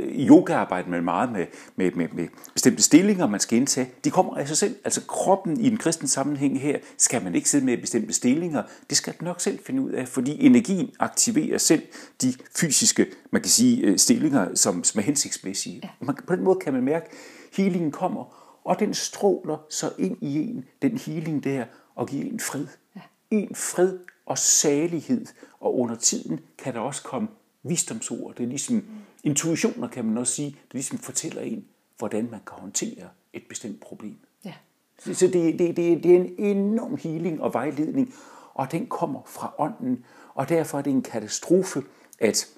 i yoga arbejde man meget med, med, med, med bestemte stillinger, man skal indtage. De kommer af sig selv. Altså kroppen i den kristne sammenhæng her, skal man ikke sidde med bestemte stillinger. Det skal den nok selv finde ud af, fordi energien aktiverer selv de fysiske, man kan sige, stillinger, som, som er hensigtsmæssige. Ja. Man, på den måde kan man mærke, at healingen kommer, og den stråler så ind i en, den healing der, og giver en fred. Ja. En fred og salighed, og under tiden kan der også komme visdomsord. Det er ligesom intuitioner, kan man også sige. Det ligesom fortæller en, hvordan man kan håndtere et bestemt problem. Ja. Så, så det, det, det, det er en enorm healing og vejledning, og den kommer fra ånden, og derfor er det en katastrofe, at,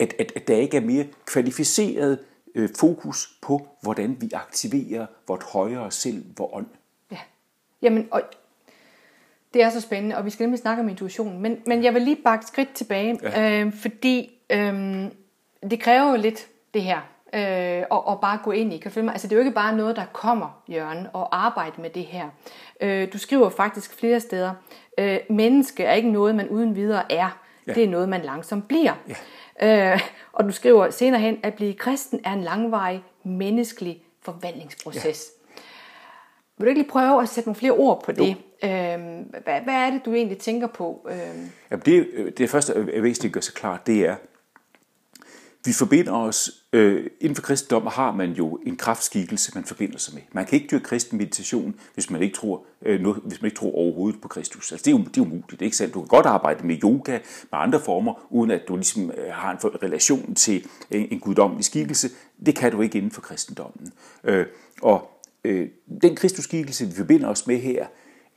at, at, at der ikke er mere kvalificeret øh, fokus på, hvordan vi aktiverer vort højere selv, vor ånd. Ja, jamen, og det er så spændende, og vi skal nemlig snakke om intuition. Men, men jeg vil lige bakke skridt tilbage, ja. øh, fordi øh, det kræver jo lidt det her. Øh, og, og bare gå ind i. Kan du Altså det er jo ikke bare noget, der kommer, Jørgen, og arbejde med det her. Øh, du skriver faktisk flere steder, øh, menneske er ikke noget, man uden videre er. Ja. Det er noget, man langsomt bliver. Ja. Øh, og du skriver senere hen, at blive kristen er en langvarig menneskelig forvandlingsproces. Ja. Vil du ikke lige prøve at sætte nogle flere ord på det? Jo. Øhm, hvad, hvad er det, du egentlig tænker på? Øhm? Jamen det, det første er væsentligt at gøre sig klart, det er, vi forbinder os, øh, inden for kristendom har man jo en kraftskikkelse, man forbinder sig med. Man kan ikke dyrke kristen meditation, hvis man ikke tror, øh, noget, hvis man ikke tror overhovedet på Kristus. Altså det er jo det er umuligt, det er ikke sandt. Du kan godt arbejde med yoga, med andre former, uden at du ligesom øh, har en relation til en, en guddommelig skikkelse. Det kan du ikke inden for kristendommen. Øh, og øh, den Kristusskikkelse, vi forbinder os med her,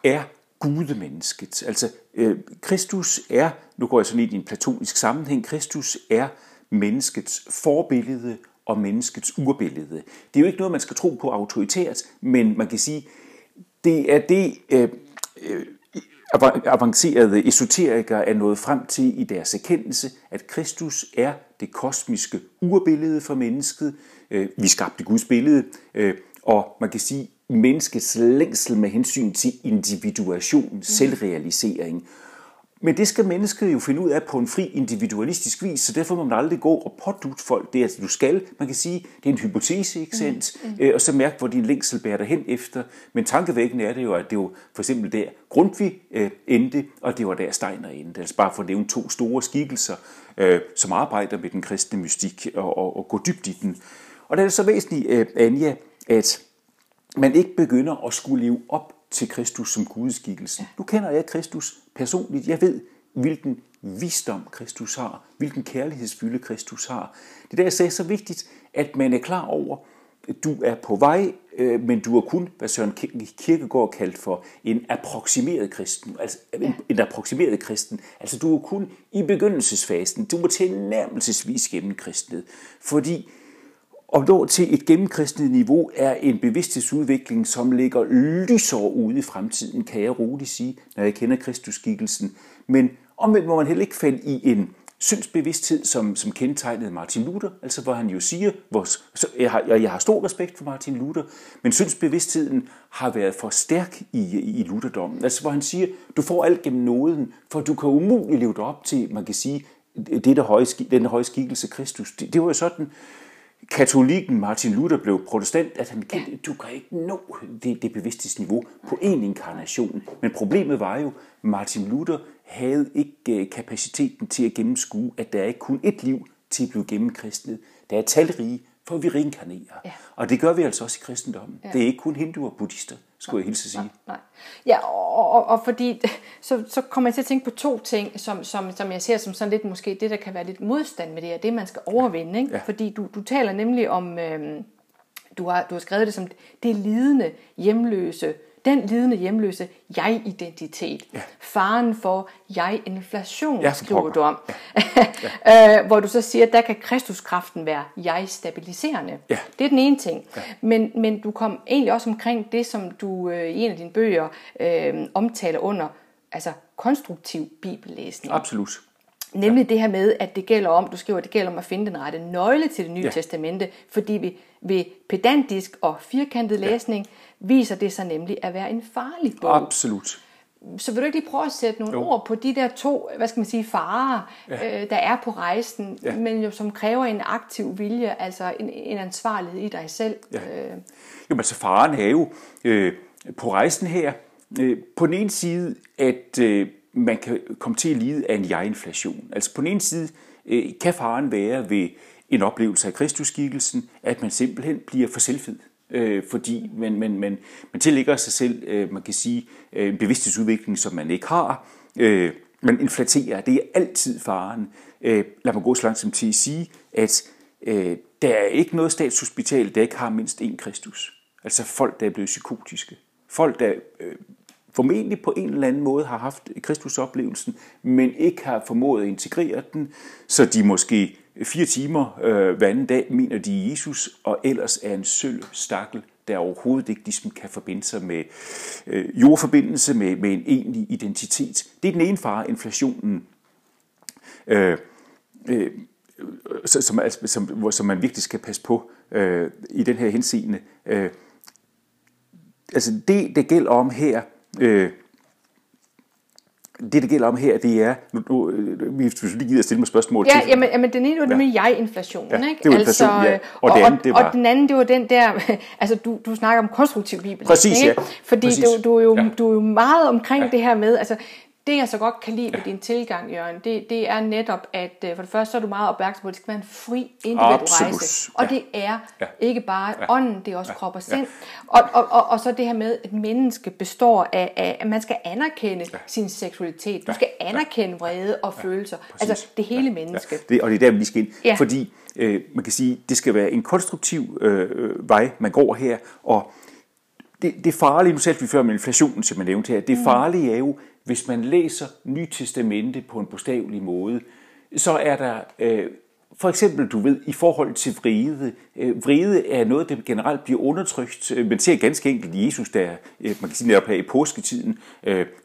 er gudemennesket. Altså, øh, Kristus er, nu går jeg sådan ind i en platonisk sammenhæng, Kristus er menneskets forbillede og menneskets urbillede. Det er jo ikke noget, man skal tro på autoritært, men man kan sige, det er det øh, øh, avancerede esoterikere er nået frem til i deres erkendelse, at Kristus er det kosmiske urbillede for mennesket. Øh, vi skabte Guds billede, øh, og man kan sige, menneskets længsel med hensyn til individuation, mm. selvrealisering. Men det skal mennesket jo finde ud af på en fri individualistisk vis, så derfor må man aldrig gå og pådute folk det, at du skal. Man kan sige, det er en hypotese, ikke sandt? Mm. Mm. Og så mærke, hvor din længsel bærer dig hen efter. Men tankevækkende er det jo, at det var for eksempel der Grundtvig øh, endte, og det var der Steiner endte. Altså bare for at nævne to store skikkelser, øh, som arbejder med den kristne mystik og, og, og gå dybt i den. Og der er det så væsentligt, øh, Anja, at man ikke begynder at skulle leve op til Kristus som gudskikkelse. Nu kender jeg Kristus personligt. Jeg ved, hvilken visdom Kristus har, hvilken kærlighedsfylde Kristus har. Det der jeg sagde så vigtigt, at man er klar over, at du er på vej, øh, men du er kun, hvad Søren Kierkegaard kaldt for, en approximeret kristen. Altså en, en approximeret kristen. Altså du er kun i begyndelsesfasen. Du må tilnærmelsesvis gennem kristnet. Fordi og nå til et gennemkristnet niveau er en bevidsthedsudvikling, som ligger lysår ude i fremtiden, kan jeg roligt sige, når jeg kender Kristusskikkelsen. Men omvendt må man heller ikke falde i en syndsbevidsthed, som, som kendetegnede Martin Luther, altså hvor han jo siger, hvor, så jeg, har, jeg har stor respekt for Martin Luther, men syndsbevidstheden har været for stærk i, i Lutherdommen. Altså hvor han siger, du får alt gennem nåden, for du kan umuligt leve dig op til, man kan sige, det der høje, den høje skikkelse Kristus. Det, det var jo sådan, katolikken Martin Luther blev protestant, at han kendte, ja. du kan ikke nå det, det bevidsthedsniveau på en inkarnation. Men problemet var jo, Martin Luther havde ikke øh, kapaciteten til at gennemskue, at der er ikke kun ét liv til at blive gennemkristnet. Der er talrige, for vi reinkarnerer. Ja. Og det gør vi altså også i kristendommen. Ja. Det er ikke kun hinduer og buddhister, skulle jeg hilse at sige. Nej, nej. Ja, og, og, og fordi, så, så kommer jeg til at tænke på to ting, som, som, som jeg ser som sådan lidt måske det, der kan være lidt modstand med det, og det man skal overvinde. Ikke? Ja. Fordi du, du taler nemlig om, øhm, du, har, du har skrevet det som det lidende, hjemløse, den lidende hjemløse jeg-identitet. Ja. Faren for jeg-inflation, ja, skriver du om. Ja. Ja. øh, hvor du så siger, at der kan kristuskraften være jeg-stabiliserende. Ja. Det er den ene ting. Ja. Men, men du kom egentlig også omkring det, som du øh, i en af dine bøger øh, omtaler under altså konstruktiv bibellæsning. Absolut. Nemlig ja. det her med, at det gælder om, du skriver, at det gælder om at finde den rette nøgle til det nye ja. testamente, fordi vi ved pedantisk og firkantet læsning, ja viser det sig nemlig at være en farlig bog. Absolut. så vil du ikke lige prøve at sætte nogle jo. ord på de der to, hvad skal man sige, farer, ja. øh, der er på rejsen, ja. men jo som kræver en aktiv vilje, altså en, en ansvarlighed i dig selv. Ja. Øh. Jo, men så faren er jo øh, på rejsen her, øh, på den ene side, at øh, man kan komme til at lide af en jeg-inflation. Altså på den ene side øh, kan faren være ved en oplevelse af Kristusskikkelsen, at man simpelthen bliver for selvfed øh, fordi man, man, man, man tillægger sig selv, øh, man kan sige, øh, en bevidsthedsudvikling, som man ikke har. Øh, man inflaterer, det er altid faren. Øh, lad mig gå så langt som til at sige, at øh, der er ikke noget statshospital, der ikke har mindst én Kristus. Altså folk, der er blevet psykotiske. Folk, der øh, formentlig på en eller anden måde har haft Kristusoplevelsen, men ikke har formået at integrere den, så de måske fire timer øh, hver anden dag mener de Jesus, og ellers er en sølv stakkel, der overhovedet ikke ligesom kan forbinde sig med øh, jordforbindelse, med, med en egentlig identitet. Det er den ene fare, inflationen, øh, øh, som, altså, som, som man virkelig skal passe på øh, i den her henseende. Øh, altså det, det gælder om her, øh, det, det gælder om her, det er, nu, nu øh, vi lige gider stille mig spørgsmål ja, til. Jamen, jamen den ene var det med jeg-inflationen, ja, ikke? det var altså, inflation, ja. Og, og, den, det var... og den anden, det var den der, altså du, du snakker om konstruktiv bibel. Præcis, ikke? ja. Fordi Præcis. Du, du, er jo, ja. du er jo meget omkring ja. det her med, altså det jeg så godt kan lide ved din tilgang, Jørgen, det, det er netop, at øh, for det første så er du meget opmærksom på, at det skal være en fri individuel Absolut. rejse. Og Ja. det er Ja. ikke bare Ja. ånden, det er også krop og sind. Og, og, og, og så det her med, at menneske består af, af at man skal anerkende sin seksualitet. Du skal anerkende vrede og følelser. Altså det hele menneske. Ja, det, og det er der, vi skal ind. Ja. Fordi øh, man kan sige, det skal være en konstruktiv øh, vej, man går her. Og det, det farlige, nu satte vi før med inflationen, som jeg nævnte her, det farlige er jo, hvis man læser Nytestamente på en bogstavelig måde, så er der øh, for eksempel, du ved, i forhold til vrede. Øh, vrede er noget, der generelt bliver undertrykt. Øh, man ser ganske enkelt Jesus, der, øh, man kan sige netop her i påsketiden,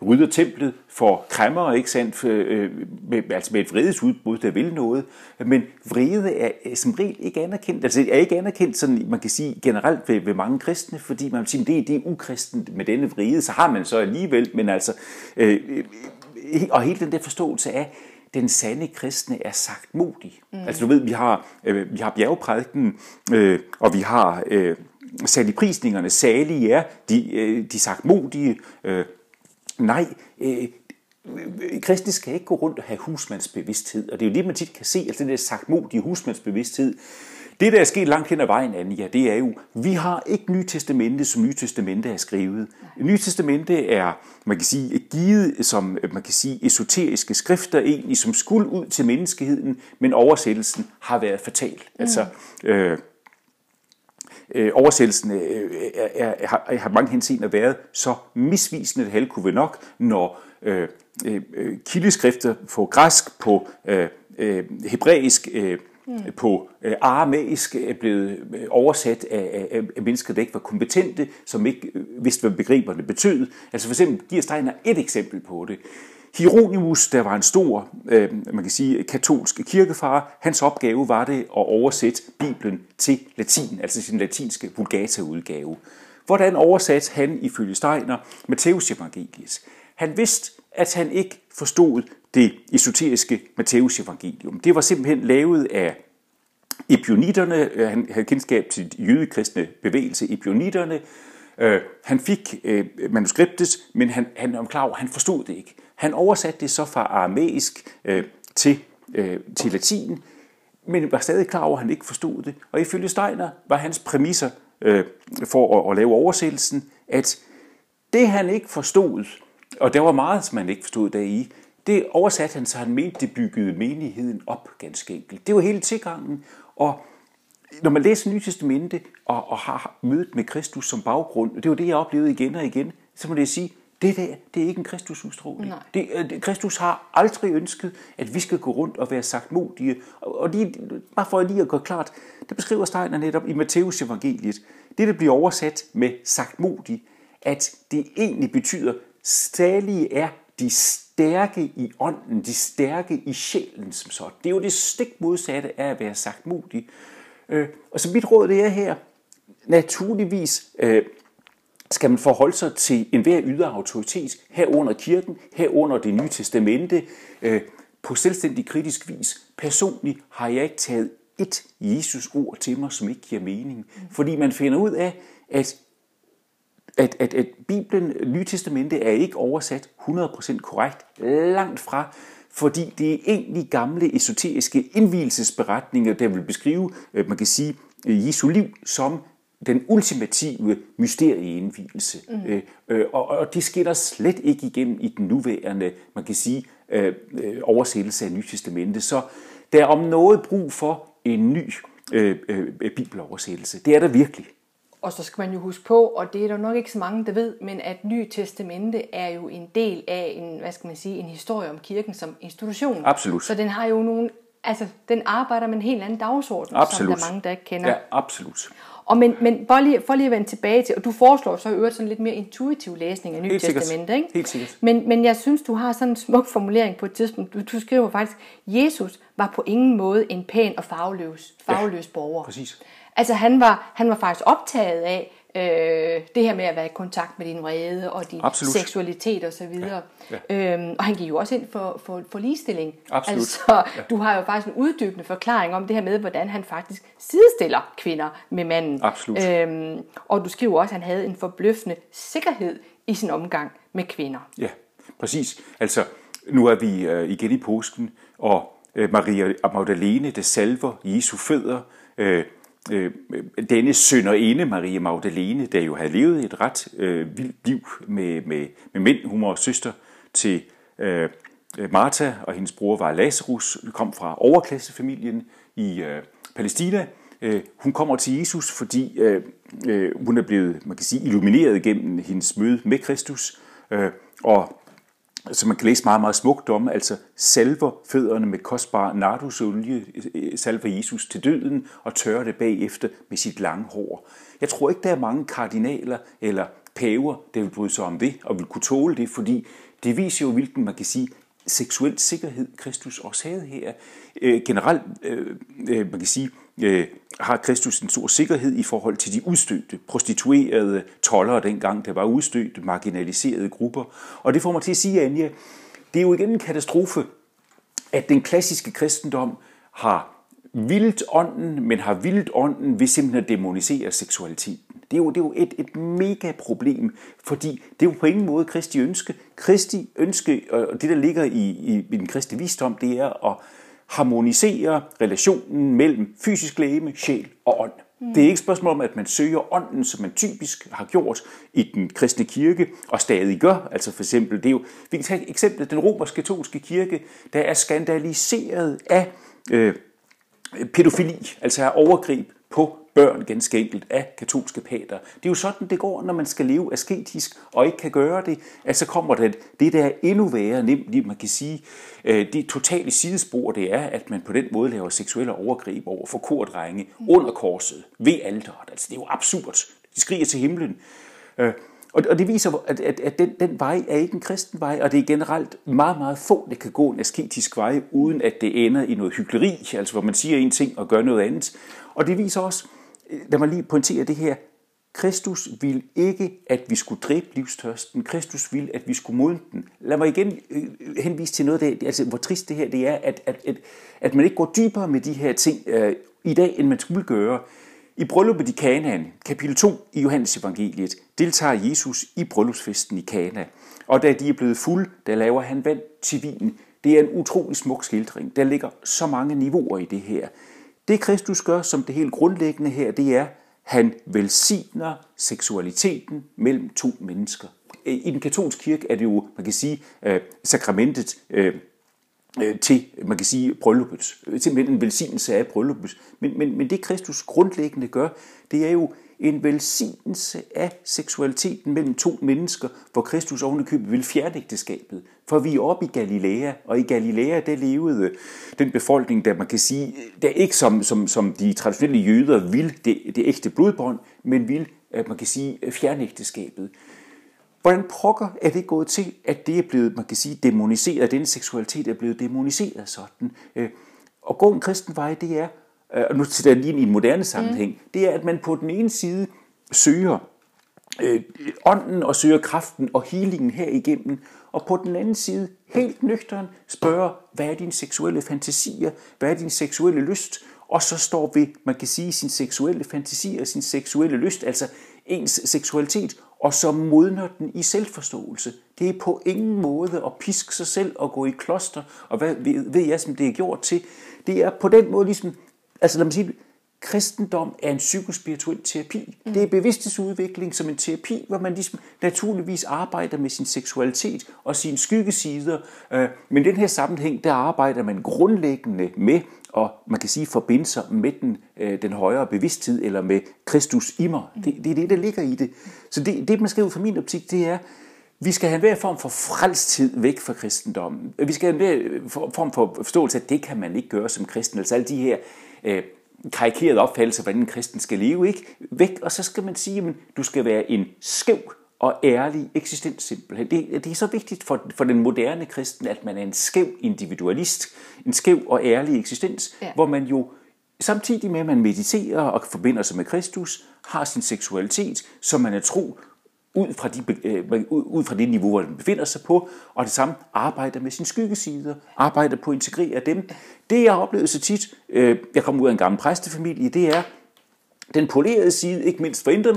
rydder templet for kræmmer, ikke sandt? Med, altså med et vredesudbrud, der vil noget. Men vrede er som regel ikke anerkendt. Altså er ikke anerkendt, sådan, man kan sige generelt ved, ved mange kristne, fordi man vil sige, det, det er ukristent med denne vrede. Så har man så alligevel, men altså... Øh, og hele den der forståelse af, den sande kristne er sagt modig. Mm. Altså du ved, vi har, øh, vi har bjergprædiken, øh, og vi har øh, sat i prisningerne, salige er de, øh, de sagt modige. Øh, nej, øh, kristne skal ikke gå rundt og have husmandsbevidsthed, og det er jo det, man tit kan se, altså den der sagt modige husmandsbevidsthed. Det, der er sket langt hen ad vejen, Anja, det er jo, vi har ikke Nye Testamente, som Nye Testamente er skrevet. Nye Testamente er, man kan sige, givet som, man kan sige, esoteriske skrifter, egentlig, som skulle ud til menneskeheden, men oversættelsen har været fatal. Mm. Altså, øh, øh, oversættelsen øh, er, er, har, har mange henseender været så misvisende, det hele kunne være nok, når øh, øh, kildeskrifter på græsk, på øh, øh, hebræisk, øh, mm. på øh, aramæisk er blevet øh, oversat af, af, af mennesker, der ikke var kompetente, som ikke øh, vidste, hvad begreberne betød. Altså for eksempel giver Steiner et eksempel på det. Hieronymus, der var en stor, øh, man kan sige, katolsk kirkefar, hans opgave var det at oversætte Bibelen til latin, altså sin latinske Vulgata-udgave. Hvordan oversatte han ifølge Steiner Matteus evangeliet? Han vidste, at han ikke forstod det esoteriske Matteus evangelium. Det var simpelthen lavet af epionitterne, øh, han havde kendskab til jødekristne bevægelse, epionitterne. Øh, han fik øh, manuskriptet, men han, han var klar over, han forstod det ikke. Han oversatte det så fra aramæisk til, til latin, men var stadig klar over, at han ikke forstod det. Og ifølge Steiner var hans præmisser øh, for at, at lave oversættelsen, at det han ikke forstod, og der var meget, som han ikke forstod deri, det oversatte han, så han mente, det byggede menigheden op ganske enkelt. Det var hele tilgangen, og når man læser Nye Testamente og, og har mødet med Kristus som baggrund, og det var det, jeg oplevede igen og igen, så må det sige, det der, det er ikke en Kristusudstråling. Nej. Det, øh, det, Kristus har aldrig ønsket, at vi skal gå rundt og være sagt modige. Og, og lige, bare for lige at gøre klart, det beskriver Steiner netop i Matteus evangeliet. Det, der bliver oversat med sagt modig, at det egentlig betyder, stalige er de stærke i ånden, de stærke i sjælen som så. Det er jo det stik modsatte af at være sagt modig. Øh, og så mit råd det er her, naturligvis, øh, skal man forholde sig til enhver ydre autoritet, herunder kirken, herunder det nye testamente, øh, på selvstændig kritisk vis. Personligt har jeg ikke taget et Jesus ord til mig, som ikke giver mening. Fordi man finder ud af, at, at, at, at Bibelen, Nye Testamente, er ikke oversat 100% korrekt. Langt fra fordi det er egentlig gamle esoteriske indvielsesberetninger, der vil beskrive, øh, man kan sige, øh, Jesu liv som den ultimative mysterieindvielse. Mm. Øh, og, og det sker der slet ikke igennem i den nuværende, man kan sige, oversættelse af Nytestamentet. Så der er om noget brug for en ny øh, øh, bibeloversættelse. Det er der virkelig. Og så skal man jo huske på, og det er der nok ikke så mange, der ved, men at Ny Testamente er jo en del af en, hvad skal man sige, en historie om kirken som institution. Absolut. Så den har jo nogle, altså den arbejder med en helt anden dagsorden, absolut. som der er mange, der ikke kender. Ja, absolut. Og men, men for, lige, for lige at vende tilbage til, og du foreslår så i øvrigt sådan lidt mere intuitiv læsning af Nye Testamentet, ikke? Helt sikkert. Men, men jeg synes, du har sådan en smuk formulering på et tidspunkt. Du, du skriver faktisk, Jesus var på ingen måde en pæn og farveløs, farveløs ja, borger. præcis. Altså han var, han var faktisk optaget af øh, det her med at være i kontakt med din vrede og din Absolut. seksualitet og så videre. Ja, ja. Øhm, og han gik jo også ind for, for, for ligestilling. Absolut. Altså, ja. du har jo faktisk en uddybende forklaring om det her med, hvordan han faktisk sidestiller kvinder med manden. Absolut. Øhm, og du skriver også, at han havde en forbløffende sikkerhed i sin omgang med kvinder. Ja, præcis. Altså, nu er vi øh, igen i påsken, og øh, Maria Magdalene, der salver Jesu fødder, øh, øh, denne sønderinde, Maria Magdalene, der jo havde levet et ret øh, vildt liv med, med, med mænd. Hun var søster til øh, Martha, og hendes bror var Lazarus, kom fra overklassefamilien i øh, Palæstina. Øh, hun kommer til Jesus, fordi øh, øh, hun er blevet, man kan sige, illumineret gennem hendes møde med Kristus, øh, og som man kan læse meget, meget smukt om, altså salver fødderne med kostbar nardusolie, øh, salver Jesus til døden og tørrer det bagefter med sit lange hår. Jeg tror ikke, der er mange kardinaler eller paver, der vil bryde sig om det og vil kunne tåle det, fordi det viser jo, hvilken man kan sige, seksuel sikkerhed Kristus også havde her. Øh, generelt, øh, øh, man kan sige, øh, har Kristus en stor sikkerhed i forhold til de udstødte, prostituerede tollere dengang, der var udstødte, marginaliserede grupper. Og det får mig til at sige, Anja, det er jo igen en katastrofe, at den klassiske kristendom har vildt ånden, men har vildt ånden ved simpelthen at demonisere seksualitet. Det er jo, det er jo et, et mega problem, fordi det er jo på ingen måde Kristi ønske. Kristi ønske, og det der ligger i, i, i den kristne visdom, det er at harmonisere relationen mellem fysisk lægeme, sjæl og ånd. Mm. Det er ikke et spørgsmål om, at man søger ånden, som man typisk har gjort i den kristne kirke, og stadig gør. Altså for eksempel, det er jo, vi kan tage eksemplet, den romersk-katolske kirke, der er skandaliseret af øh, pædofili, altså af overgreb på børn ganske enkelt af katolske pater. Det er jo sådan, det går, når man skal leve asketisk og ikke kan gøre det, at så kommer det, det der er endnu værre, nemlig man kan sige, øh, det totale sidespor, det er, at man på den måde laver seksuelle overgreb over for kordrenge under korset, ved alderet. Altså, det er jo absurd. De skriger til himlen. Øh, og, det viser, at, at, at den, den vej er ikke en kristen vej, og det er generelt meget, meget få, der kan gå en asketisk vej, uden at det ender i noget hyggeleri, altså hvor man siger en ting og gør noget andet. Og det viser også, lad mig lige pointere det her, Kristus vil ikke, at vi skulle dræbe livstørsten. Kristus vil, at vi skulle modne den. Lad mig igen øh, henvise til noget, det altså hvor trist det her det er, at, at, at, at man ikke går dybere med de her ting øh, i dag, end man skulle gøre. I brylluppet i Kanaan, kapitel 2 i Johannes evangeliet, deltager Jesus i bryllupsfesten i Kana. Og da de er blevet fuld, der laver han vand til vinen. Det er en utrolig smuk skildring. Der ligger så mange niveauer i det her. Det Kristus gør som det helt grundlæggende her, det er, han velsigner seksualiteten mellem to mennesker. I den katolske kirke er det jo, man kan sige, øh, sakramentet øh, øh, til, man kan sige, brylluppet. Simpelthen en velsignelse af brylluppet. Men, men, men det Kristus grundlæggende gør, det er jo en velsignelse af seksualiteten mellem to mennesker, hvor Kristus ovenikøbet vil fjerne ægteskabet. For vi er oppe i Galilea, og i Galilea der levede den befolkning, der man kan sige, der ikke som, som, som de traditionelle jøder vil det, det ægte blodbånd, men vil, at man kan sige, fjerne ægteskabet. Hvordan pokker er det gået til, at det er blevet, man kan sige, demoniseret, at denne seksualitet er blevet demoniseret sådan? Øh, og gå en kristen vej, det er og nu til lige i en moderne sammenhæng, mm. det er, at man på den ene side søger øh, ånden og søger kraften og healingen her igennem. Og på den anden side, helt nøgteren, spørger, hvad er dine seksuelle fantasier? Hvad er din seksuelle lyst? Og så står vi, man kan sige, sin seksuelle fantasi og sin seksuelle lyst, altså ens seksualitet, og så modner den i selvforståelse. Det er på ingen måde at piske sig selv og gå i kloster, og hvad ved jeg, som det er gjort til. Det er på den måde ligesom, altså lad mig sige kristendom er en psykospirituel terapi. Mm. Det er bevidsthedsudvikling som en terapi, hvor man ligesom naturligvis arbejder med sin seksualitet og sine skyggesider. Øh, men i den her sammenhæng, der arbejder man grundlæggende med og man kan sige forbinde sig med den, øh, den højere bevidsthed, eller med Kristus i mig. Det, det er det, der ligger i det. Så det, det man skal ud fra min optik, det er, vi skal have en hver form for frelstid væk fra kristendommen. Vi skal have en hver form for forståelse, at det kan man ikke gøre som kristen. Altså alle de her øh, karikerede opfattelser, hvordan en kristen skal leve, ikke? Væk, og så skal man sige, at du skal være en skæv og ærlig eksistens simpelthen. Det, det er så vigtigt for, for den moderne kristen, at man er en skæv individualist, en skæv og ærlig eksistens, ja. hvor man jo samtidig med, at man mediterer og forbinder sig med Kristus, har sin seksualitet, som man er tro ud fra, de, øh, ud fra det niveau, hvor den befinder sig på, og det samme arbejder med sine skyggesider, arbejder på at integrere dem. Det jeg har oplevet så tit, øh, jeg kommer ud af en gammel præstefamilie, det er den polerede side, ikke mindst for Indre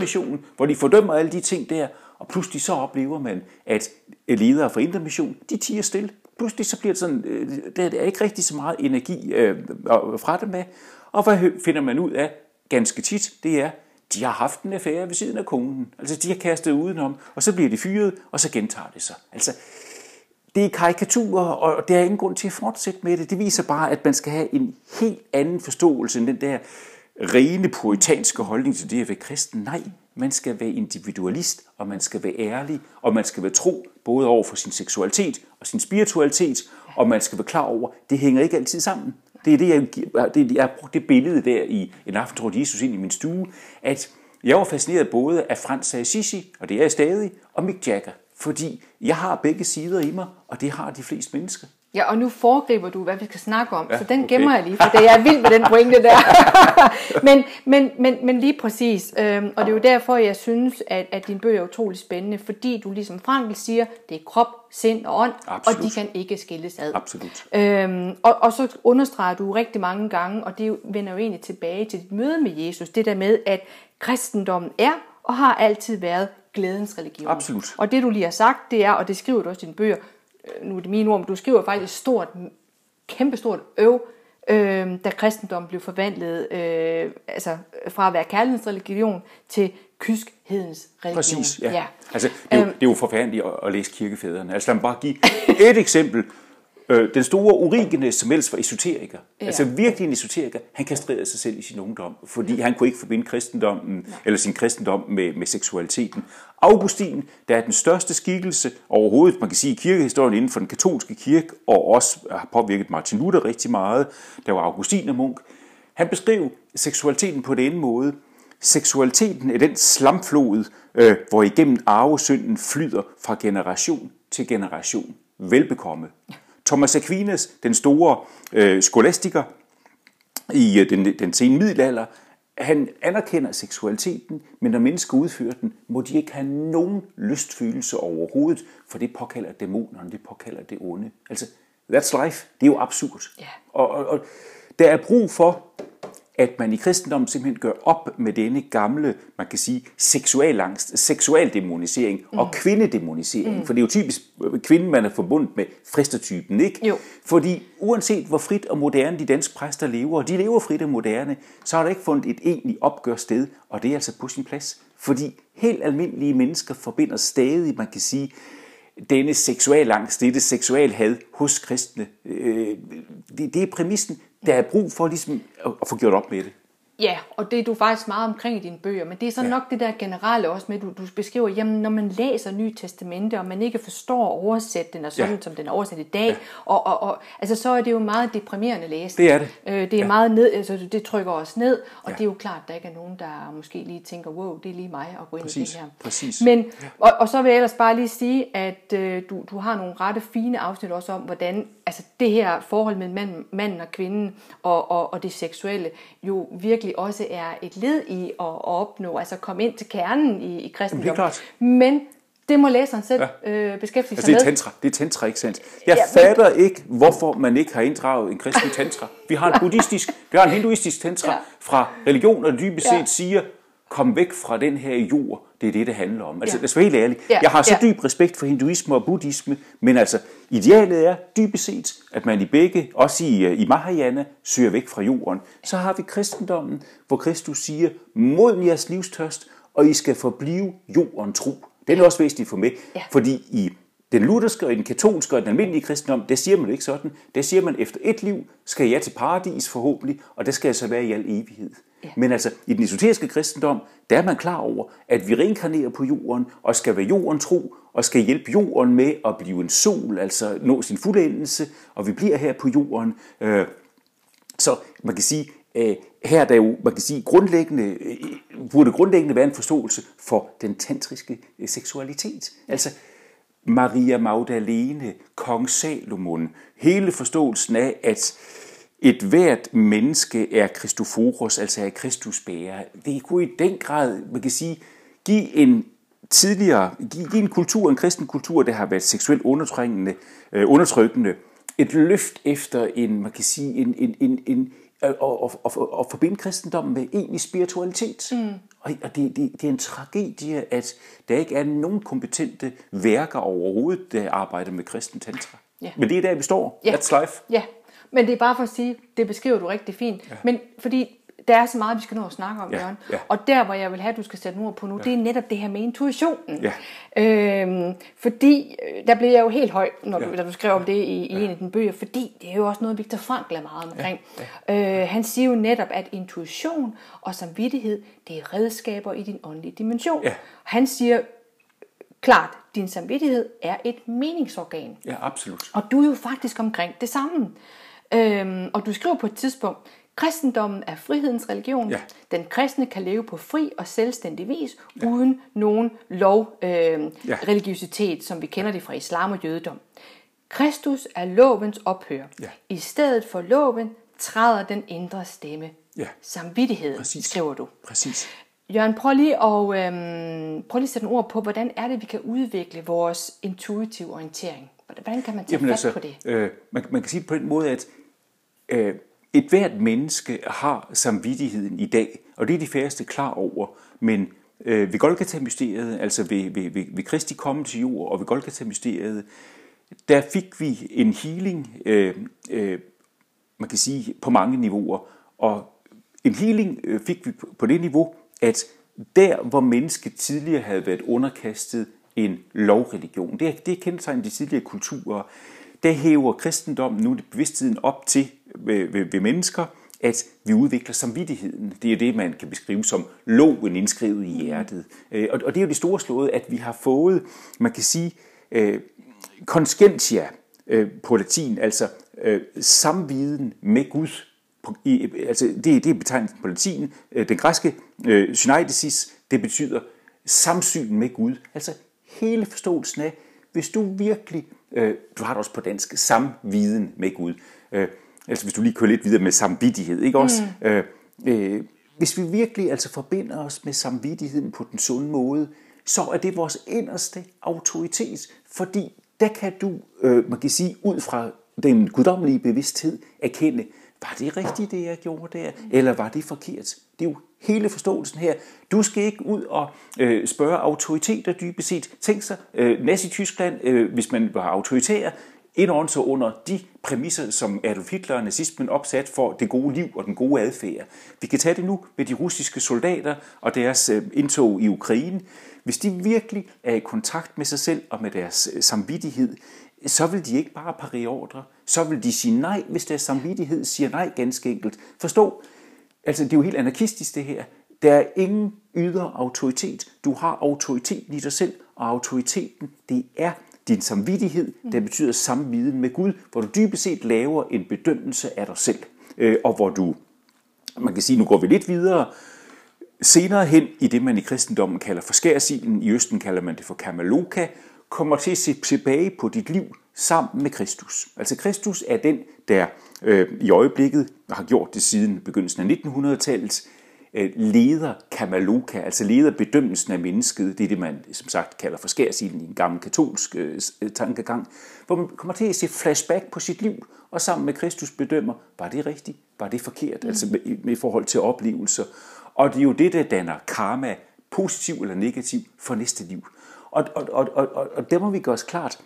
hvor de fordømmer alle de ting der, og pludselig så oplever man, at ledere for Indre de tiger stille. Pludselig så bliver det sådan, øh, der er ikke rigtig så meget energi øh, fra dem af. Og hvad finder man ud af ganske tit, det er, de har haft en affære ved siden af konen. Altså de har kastet udenom, og så bliver de fyret, og så gentager det sig. Altså, det er karikaturer, og der er ingen grund til at fortsætte med det. Det viser bare, at man skal have en helt anden forståelse end den der rene puritanske holdning til det at være kristen. Nej, man skal være individualist, og man skal være ærlig, og man skal være tro, både over for sin seksualitet og sin spiritualitet, og man skal være klar over, at det hænger ikke altid sammen. Det er det, jeg, det, jeg har brugt det billede der i en aften, tror Jesus ind i min stue, at jeg var fascineret både af Frans Assisi, og det er jeg stadig, og Mick Jagger, fordi jeg har begge sider i mig, og det har de fleste mennesker. Ja, og nu foregriber du, hvad vi skal snakke om, ja, så den okay. gemmer jeg lige, for det er vild med den pointe der. men, men, men, men lige præcis, øhm, og det er jo derfor, jeg synes, at, at din bøger er utrolig spændende, fordi du ligesom Frankl siger, det er krop, sind og ånd, Absolut. og de kan ikke skilles ad. Absolut. Øhm, og, og så understreger du rigtig mange gange, og det vender jo egentlig tilbage til dit møde med Jesus, det der med, at kristendommen er og har altid været glædens religion. Absolut. Og det du lige har sagt, det er, og det skriver du også i dine bøger, nu er det mine ord, men du skriver faktisk et stort, kæmpestort øv, øh, da kristendom blev forvandlet øh, altså fra at være kærlighedens religion til kyskhedens religion. Præcis, ja. ja. Altså, det, er jo, øhm. det er jo forfærdeligt at, at læse kirkefædrene. Altså lad mig bare give et eksempel. Øh, den store Origenes, som ellers var esoteriker, ja. altså virkelig en esoteriker, han kastrerede sig selv i sin ungdom, fordi han kunne ikke forbinde kristendommen, ja. eller sin kristendom med, med seksualiteten. Augustin, der er den største skikkelse overhovedet, man kan sige, i kirkehistorien inden for den katolske kirke, og også har påvirket Martin Luther rigtig meget, der var Augustin og Munk. Han beskrev seksualiteten på den måde. Seksualiteten er den slamflod, øh, hvor igennem arvesynden flyder fra generation til generation. Velbekomme. Thomas Aquinas, den store øh, skolastiker i øh, den, den sene middelalder, han anerkender seksualiteten, men når mennesker udfører den, må de ikke have nogen lystfølelse overhovedet, for det påkalder dæmonerne, det påkalder det onde. Altså, that's life. Det er jo absurd. Yeah. Og, og, og der er brug for, at man i kristendommen simpelthen gør op med denne gamle, man kan sige, seksualangst, seksualdemonisering mm. og kvindedemonisering. Mm. For det er jo typisk kvinden, man er forbundet med fristertypen, ikke? Jo. Fordi uanset hvor frit og moderne de danske præster lever, og de lever frit og moderne, så har der ikke fundet et egentligt opgør sted, og det er altså på sin plads. Fordi helt almindelige mennesker forbinder stadig, man kan sige, denne seksualangst, dette seksualhad hos kristne. Øh, det, det er præmissen der er brug for ligesom at få gjort op med det. Ja, og det er du faktisk meget omkring i dine bøger, men det er så ja. nok det der generelle også med, at du, du beskriver, jamen når man læser Nye Testamente, og man ikke forstår at oversætte den, og sådan ja. som den er oversat i dag, ja. og, og, og, altså så er det jo meget deprimerende læsning. Det er det. Øh, det er ja. meget ned, altså det trykker os ned, og ja. det er jo klart, at der ikke er nogen, der måske lige tænker, wow, det er lige mig at gå ind præcis, i det her. Præcis. Men, og, og så vil jeg ellers bare lige sige, at øh, du, du har nogle rette fine afsnit også om, hvordan altså det her forhold mellem mand, manden og kvinden og, og, og det seksuelle jo virkelig også er et led i at, at opnå, altså komme ind til kernen i, i kristendommen. klart. Men det må læseren selv ja. øh, beskæftige Altså sig det er med. tantra, det er tantra, ikke sandt? Jeg Ja, fatter ikke, hvorfor man ikke har inddraget en kristen tantra. Vi har en buddhistisk, vi har en hinduistisk tantra Ja. fra religion, og dybest set Ja. siger, kom væk fra den her jord, det er det, det handler om. Altså, Ja. lad os være helt ærlig. Ja, Jeg har så ja. dyb respekt for hinduisme og buddhisme, men altså, idealet er dybest set, at man i begge, også i, øh, i Mahayana, søger væk fra jorden. Så har vi kristendommen, hvor Kristus siger, mod jeres livstørst, og I skal forblive jorden tro. Den er også væsentlig for mig, Ja. fordi i den lutherske og den katolske og den almindelige kristendom, der siger man det ikke sådan. Der siger man, efter et liv skal jeg til paradis forhåbentlig, og der skal jeg så være i al evighed. Ja. Men altså, i den esoteriske kristendom, der er man klar over, at vi reinkarnerer på jorden, og skal være jorden tro, og skal hjælpe jorden med at blive en sol, altså nå sin fuldendelse, og vi bliver her på jorden. Øh, så man kan sige, øh, her der jo, man kan sige, grundlæggende, øh, burde grundlæggende være en forståelse for den tantriske seksualitet. Altså, Maria Magdalene, kong Salomon, hele forståelsen af, at et hvert menneske er Kristoforos, altså er Kristusbærer. Det kunne i den grad, man kan sige, give en tidligere, give, give en kultur, en kristen kultur, der har været seksuelt undertrykkende, øh, undertrykkende, et løft efter en, man kan sige, en, en, en, en og, og, og, og forbinde kristendommen med egentlig spiritualitet. Mm. Og, og det, det, det er en tragedie, at der ikke er nogen kompetente værker overhovedet, der arbejder med kristen tantra. Ja. Men det er der, vi står. Ja. That's life. Ja, men det er bare for at sige, det beskriver du rigtig fint. Ja. Men fordi der er så meget, vi skal nå at snakke om, Ja, Jørgen. ja. Og der, hvor jeg vil have, at du skal sætte ord på nu, ja. det er netop det her med intuitionen. Ja. Øhm, fordi, øh, der blev jeg jo helt høj, når du, Ja. da du skrev om det i, i en af dine bøger, fordi det er jo også noget, Viktor Frankl er meget omkring. Ja. Ja. Øh, han siger jo netop, at intuition og samvittighed, det er redskaber i din åndelige dimension. Ja. Han siger klart, din samvittighed er et meningsorgan. Ja, absolut. Og du er jo faktisk omkring det samme. Øhm, og du skriver på et tidspunkt, kristendommen er frihedens religion. Ja. Den kristne kan leve på fri og selvstændig vis, ja. uden nogen lov, øh, ja. Religiøsitet, som vi kender det fra islam og jødedom. Kristus er lovens ophør. Ja. I stedet for loven træder den indre stemme. Ja. Samvittighed, Præcis. skriver du. Præcis. Jørgen, prøv lige, at, øhm, prøv lige at sætte en ord på, hvordan er det, vi kan udvikle vores intuitive orientering? Hvordan kan man tage Jamen fat altså, på det? øh, man, man kan sige på den måde, at øh, et hvert menneske har samvittigheden i dag, og det er de færreste klar over, men øh, ved Golgata-mysteriet, altså ved, ved, ved, ved Kristi komme til jord og ved Golgata-mysteriet, der fik vi en healing, øh, øh, man kan sige, på mange niveauer. Og en healing øh, fik vi på- det niveau, at der, hvor mennesket tidligere havde været underkastet en lovreligion, det er, det er kendetegnet de tidligere kulturer, der hæver kristendommen nu bevidstheden op til ved, ved, ved mennesker, at vi udvikler samvittigheden. Det er det, man kan beskrive som loven indskrevet i hjertet. Øh, og, og det er jo det store slået, at vi har fået, man kan sige, øh, conscientia øh, på latin, altså øh, samviden med Gud. På, i, altså det, det er betegnet på latin. Øh, den græske øh, det betyder samsyn med Gud. Altså hele forståelsen af, hvis du virkelig, øh, du har det også på dansk, samviden med Gud. Øh, altså hvis du lige kører lidt videre med samvittighed, ikke også? Mm. Øh, øh, hvis vi virkelig altså forbinder os med samvittigheden på den sunde måde, så er det vores inderste autoritet, fordi der kan du, øh, man kan sige, ud fra den guddommelige bevidsthed erkende, var det rigtigt, det jeg gjorde der, eller var det forkert? Det er jo hele forståelsen her. Du skal ikke ud og øh, spørge autoriteter dybest set. Tænk sig, øh, Nazi-Tyskland, øh, hvis man var autoritær, indånd så under de præmisser, som Adolf Hitler og nazismen opsat for det gode liv og den gode adfærd. Vi kan tage det nu med de russiske soldater og deres øh, indtog i Ukraine. Hvis de virkelig er i kontakt med sig selv og med deres øh, samvittighed, så vil de ikke bare parere ordre. Så vil de sige nej, hvis deres samvittighed siger nej ganske enkelt. Forstå, altså det er jo helt anarkistisk det her. Der er ingen ydre autoritet. Du har autoriteten i dig selv, og autoriteten, det er din samvittighed, der betyder samviden med Gud, hvor du dybest set laver en bedømmelse af dig selv, øh, og hvor du, man kan sige, nu går vi lidt videre, senere hen i det, man i kristendommen kalder for skærsilen, i Østen kalder man det for kamaloka, kommer til at se tilbage på dit liv sammen med Kristus. Altså Kristus er den, der øh, i øjeblikket har gjort det siden begyndelsen af 1900-tallet, øh, leder Kamaloka, altså leder bedømmelsen af mennesket, det er det, man som sagt kalder for skærsilden i en gammel katolsk øh, øh, tankegang, hvor man kommer til at se flashback på sit liv, og sammen med Kristus bedømmer, var det rigtigt, var det forkert, mm. altså med, med forhold til oplevelser. Og det er jo det, der danner karma, positiv eller negativ, for næste liv. Og, og, og, og, og der må vi gøre os klart,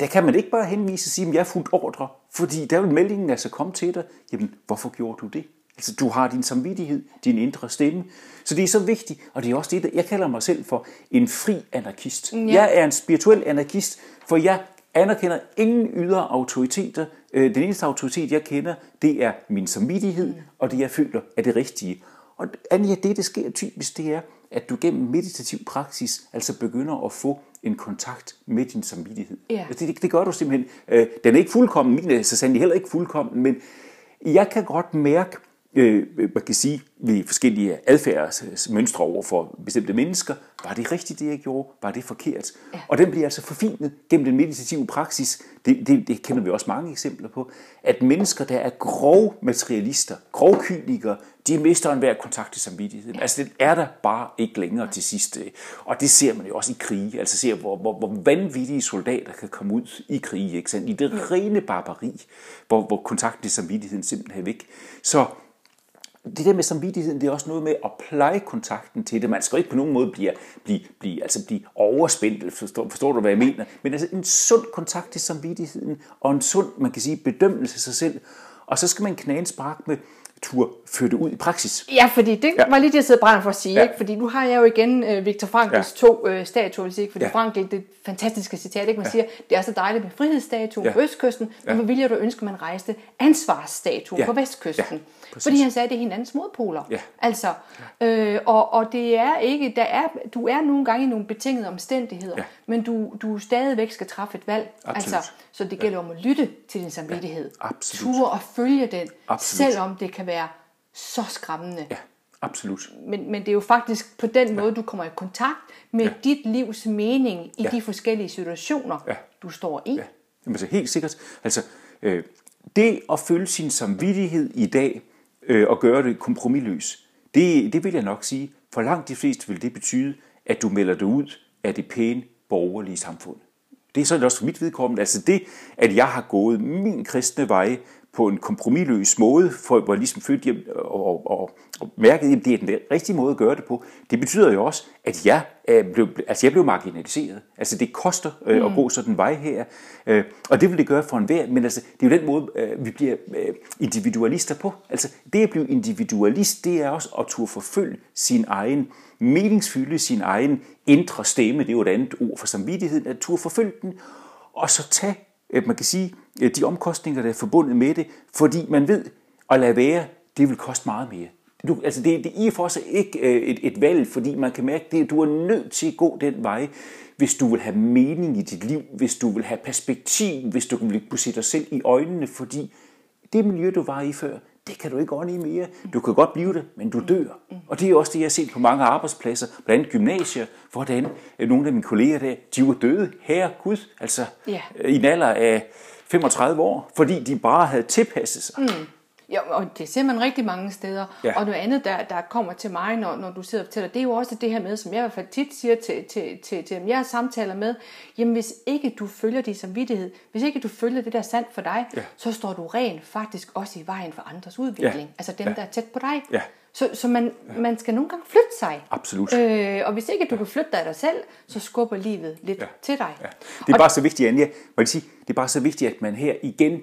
der kan man ikke bare henvise og sige, at jeg er fuldt ordre, fordi der vil meldingen altså komme til dig, jamen hvorfor gjorde du det? Altså du har din samvittighed, din indre stemme. Så det er så vigtigt, og det er også det, der jeg kalder mig selv for en fri anarkist. Ja. Jeg er en spirituel anarkist, for jeg anerkender ingen ydre autoriteter. Øh, den eneste autoritet, jeg kender, det er min samvittighed, mm. og det jeg føler er det rigtige. Og Anja, det der sker typisk, det er, at du gennem meditativ praksis altså begynder at få en kontakt med din samvittighed. Ja. Det, det, det gør du simpelthen. Øh, den er ikke fuldkommen, min er så sandelig heller ikke fuldkommen, men jeg kan godt mærke, øh, man kan sige, ved forskellige adfærdsmønstre over for bestemte mennesker, var det rigtigt, det jeg gjorde? Var det forkert? Ja. Og den bliver altså forfinet gennem den meditative praksis. Det, det, det kender vi også mange eksempler på. At mennesker, der er grov materialister, grov kynikere, de mister enhver kontakt til samvittigheden. Altså, den er der bare ikke længere til sidst. Og det ser man jo også i krige. Altså, ser, hvor, hvor, hvor vanvittige soldater kan komme ud i krige. Ikke sandt? I det rene barbari, hvor, hvor kontakten til samvittigheden simpelthen er væk. Så det der med samvittigheden, det er også noget med at pleje kontakten til det. Man skal ikke på nogen måde blive, blive, blive, altså blive overspændt, forstår, forstår du, hvad jeg mener? Men altså en sund kontakt til samvittigheden, og en sund, man kan sige, bedømmelse af sig selv. Og så skal man knæne en spark med, tur føre det ud i praksis. Ja, fordi det ja. var lige det, jeg sidder for at sige. Ja. Ikke? Fordi nu har jeg jo igen uh, Viktor Frankls ja. to uh, statuer, ikke? fordi ja. Frankl, det et fantastiske citat, ikke? man ja. siger, det er så dejligt med frihedsstatuen ja. på østkysten, ja. men hvor ville du ønske, man rejste ansvarsstatuen ja. på vestkysten? Ja. Præcis. Fordi han sagde, at det er hinandens modpoler. Ja. Altså, øh, og, og det er ikke, der er, du er nogle gange i nogle betingede omstændigheder, ja. men du, du stadigvæk skal træffe et valg. Absolut. Altså, så det gælder ja. om at lytte til din samvittighed. Ja. Absolut. Ture og følge den, Absolut. selvom det kan være så skræmmende. Ja. Absolut. Men, men det er jo faktisk på den måde, ja. du kommer i kontakt med ja. dit livs mening i ja. de forskellige situationer, ja. du står i. Ja. Jamen, så helt sikkert. Altså, øh, det at følge sin samvittighed i dag, øh, og gøre det kompromilløs. Det, det vil jeg nok sige. For langt de fleste vil det betyde, at du melder dig ud af det pæne borgerlige samfund. Det er sådan også for mit vedkommende. Altså det, at jeg har gået min kristne vej på en kompromilløs måde, for at jeg ligesom følte og, og, og, og mærkede, at det er den rigtige måde at gøre det på. Det betyder jo også, at jeg, øh, blev, altså jeg blev marginaliseret. Altså det koster øh, mm. at gå sådan en vej her, øh, og det vil det gøre for enhver, men altså, det er jo den måde, øh, vi bliver øh, individualister på. Altså det at blive individualist, det er også at turde forfølge sin egen meningsfylde, sin egen indre stemme, det er jo et andet ord for samvittigheden, at turde forfølge den, og så tage Øh, man kan sige, øh, de omkostninger, der er forbundet med det, fordi man ved, at lade være, det vil koste meget mere. Du, altså det, det er i for sig ikke øh, et, et valg, fordi man kan mærke, at du er nødt til at gå den vej, hvis du vil have mening i dit liv, hvis du vil have perspektiv, hvis du vil kunne se dig selv i øjnene, fordi det miljø, du var i før, det kan du ikke ånde i mere. Du kan godt blive det, men du dør. Og det er også det, jeg har set på mange arbejdspladser, blandt andet gymnasier, hvordan øh, nogle af mine kolleger der, de var døde. Herre Gud, altså ja. i en alder af 35 år, fordi de bare havde tilpasset sig. Mm. Ja, og det ser man rigtig mange steder. Ja. Og noget andet, der, der kommer til mig, når, når du sidder og fortæller, det er jo også det her med, som jeg i hvert fald tit siger til, til, til, til dem, jeg samtaler med, jamen hvis ikke du følger din samvittighed, hvis ikke du følger det, der er sandt for dig, ja. så står du rent faktisk også i vejen for andres udvikling. Ja. Altså dem, ja. der er tæt på dig. Ja. Så, så man, ja. man skal nogle gange flytte sig. Absolut. Øh, og hvis ikke du kan flytte dig af dig selv, så skubber livet lidt ja. til dig. Ja. Det er og bare så vigtigt, Anja, må sige, det er bare så vigtigt, at man her igen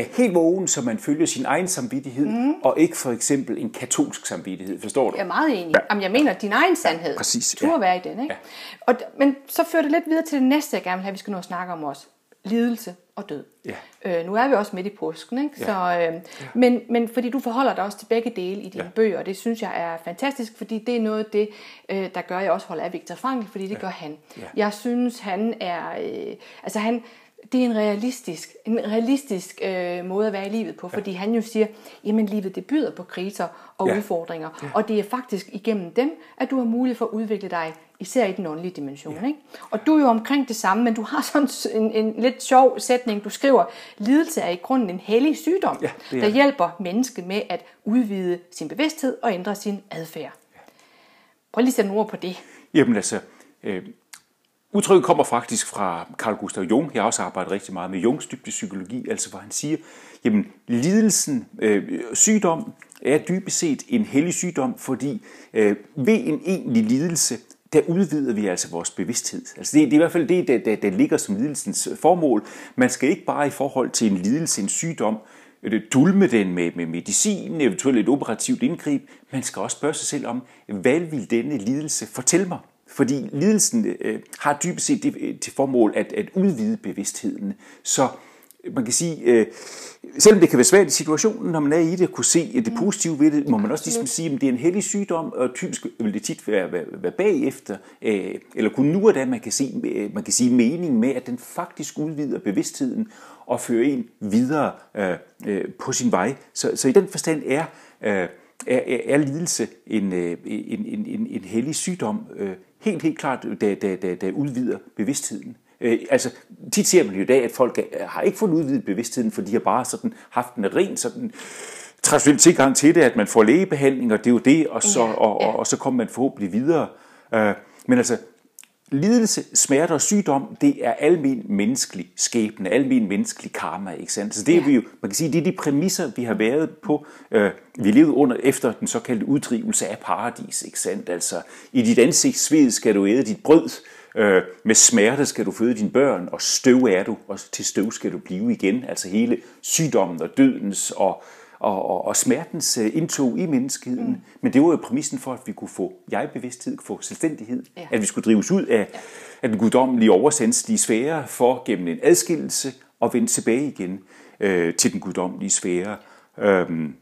er helt vågen, så man følger sin egen samvittighed, mm. og ikke for eksempel en katolsk samvittighed. Forstår du? Jeg er meget enig. Ja. Jamen, jeg mener din egen sandhed. Ja, præcis. Du ja. være i den, ikke? Ja. Og, men så fører det lidt videre til det næste, jeg gerne vil have, vi skal nu snakke om også. Lidelse og død. Ja. Øh, nu er vi også midt i påsken, ikke? Ja. Så, øh, ja. men, men fordi du forholder dig også til begge dele i dine ja. bøger, og det synes jeg er fantastisk, fordi det er noget af det, øh, der gør, jeg også holder af Viktor Frankl, fordi det ja. gør han. Ja. Jeg synes, han er... Øh, altså han det er en realistisk, en realistisk øh, måde at være i livet på, fordi han jo siger, jamen livet det byder på kriser og Ja. udfordringer, ja. og det er faktisk igennem dem, at du har mulighed for at udvikle dig, især i den åndelige dimension. Ja. Ikke? Og du er jo omkring det samme, men du har sådan en, en lidt sjov sætning, du skriver, lidelse er i grunden en hellig sygdom, Ja, er der hjælper mennesket med at udvide sin bevidsthed og ændre sin adfærd. Prøv lige at sætte nogle ord på det. Jamen altså, øh, udtrykket kommer faktisk fra Carl Gustav Jung. Jeg har også arbejdet rigtig meget med Jungs dybde psykologi, altså hvor han siger, jamen lidelsen, øh, sygdom er dybest set en hellig sygdom, fordi øh, ved en egentlig lidelse, der udvider vi altså vores bevidsthed. Altså det, det er i hvert fald det, der, der, der ligger som lidelsens øh, formål. Man skal ikke bare i forhold til en lidelse, en sygdom, øh, dulme den med, med medicin, eventuelt et operativt indgreb. Man skal også spørge sig selv om, hvad vil denne lidelse fortælle mig? Fordi lidelsen øh, har dybest set det, øh, til formål at, at udvide bevidstheden. Så man kan sige, øh, selvom det kan være svært i situationen, når man er i det, at kunne se det positive ved det, må man også ligesom sige, at det er en hellig sygdom, og typisk vil det tit være, være, være bagefter, øh, eller kun nu og da, man kan, se, øh, man kan sige mening med, at den faktisk udvider bevidstheden og fører en videre øh, øh, på sin vej. Så, så i den forstand er, øh, er, er, er lidelse en, øh, en, en, en, en hellig sygdom, øh, helt, helt klart, der, der, der, der udvider bevidstheden. Øh, altså, tit ser man jo i dag, at folk er, har ikke fået udvidet bevidstheden, for de har bare sådan haft en ren sådan traditionel tilgang til det, at man får lægebehandling, og det er jo det, og så, Ja, og, ja. og, og så kommer man forhåbentlig videre. Øh, men altså, lidelse, smerte og sygdom, det er almen menneskelig skæbne, almen menneskelig karma, ikke sandt? Så det er Ja. vi jo, man kan sige, det er de præmisser, vi har været på, øh, vi levede under efter den såkaldte uddrivelse af paradis, ikke sandt? Altså, i dit ansigtssved skal du æde dit brød, øh, med smerte skal du føde dine børn, og støv er du, og til støv skal du blive igen. Altså hele sygdommen og dødens og, og, og, og smertens øh, indtog i menneskeheden. Mm. Men det var jo præmissen for, at vi kunne få jeg-bevidsthed, få selvstændighed, Ja. at vi skulle drives ud af, af den guddommelige oversandslige sfære for gennem en adskillelse og vende tilbage igen øh, til den guddommelige sfære. Øhm,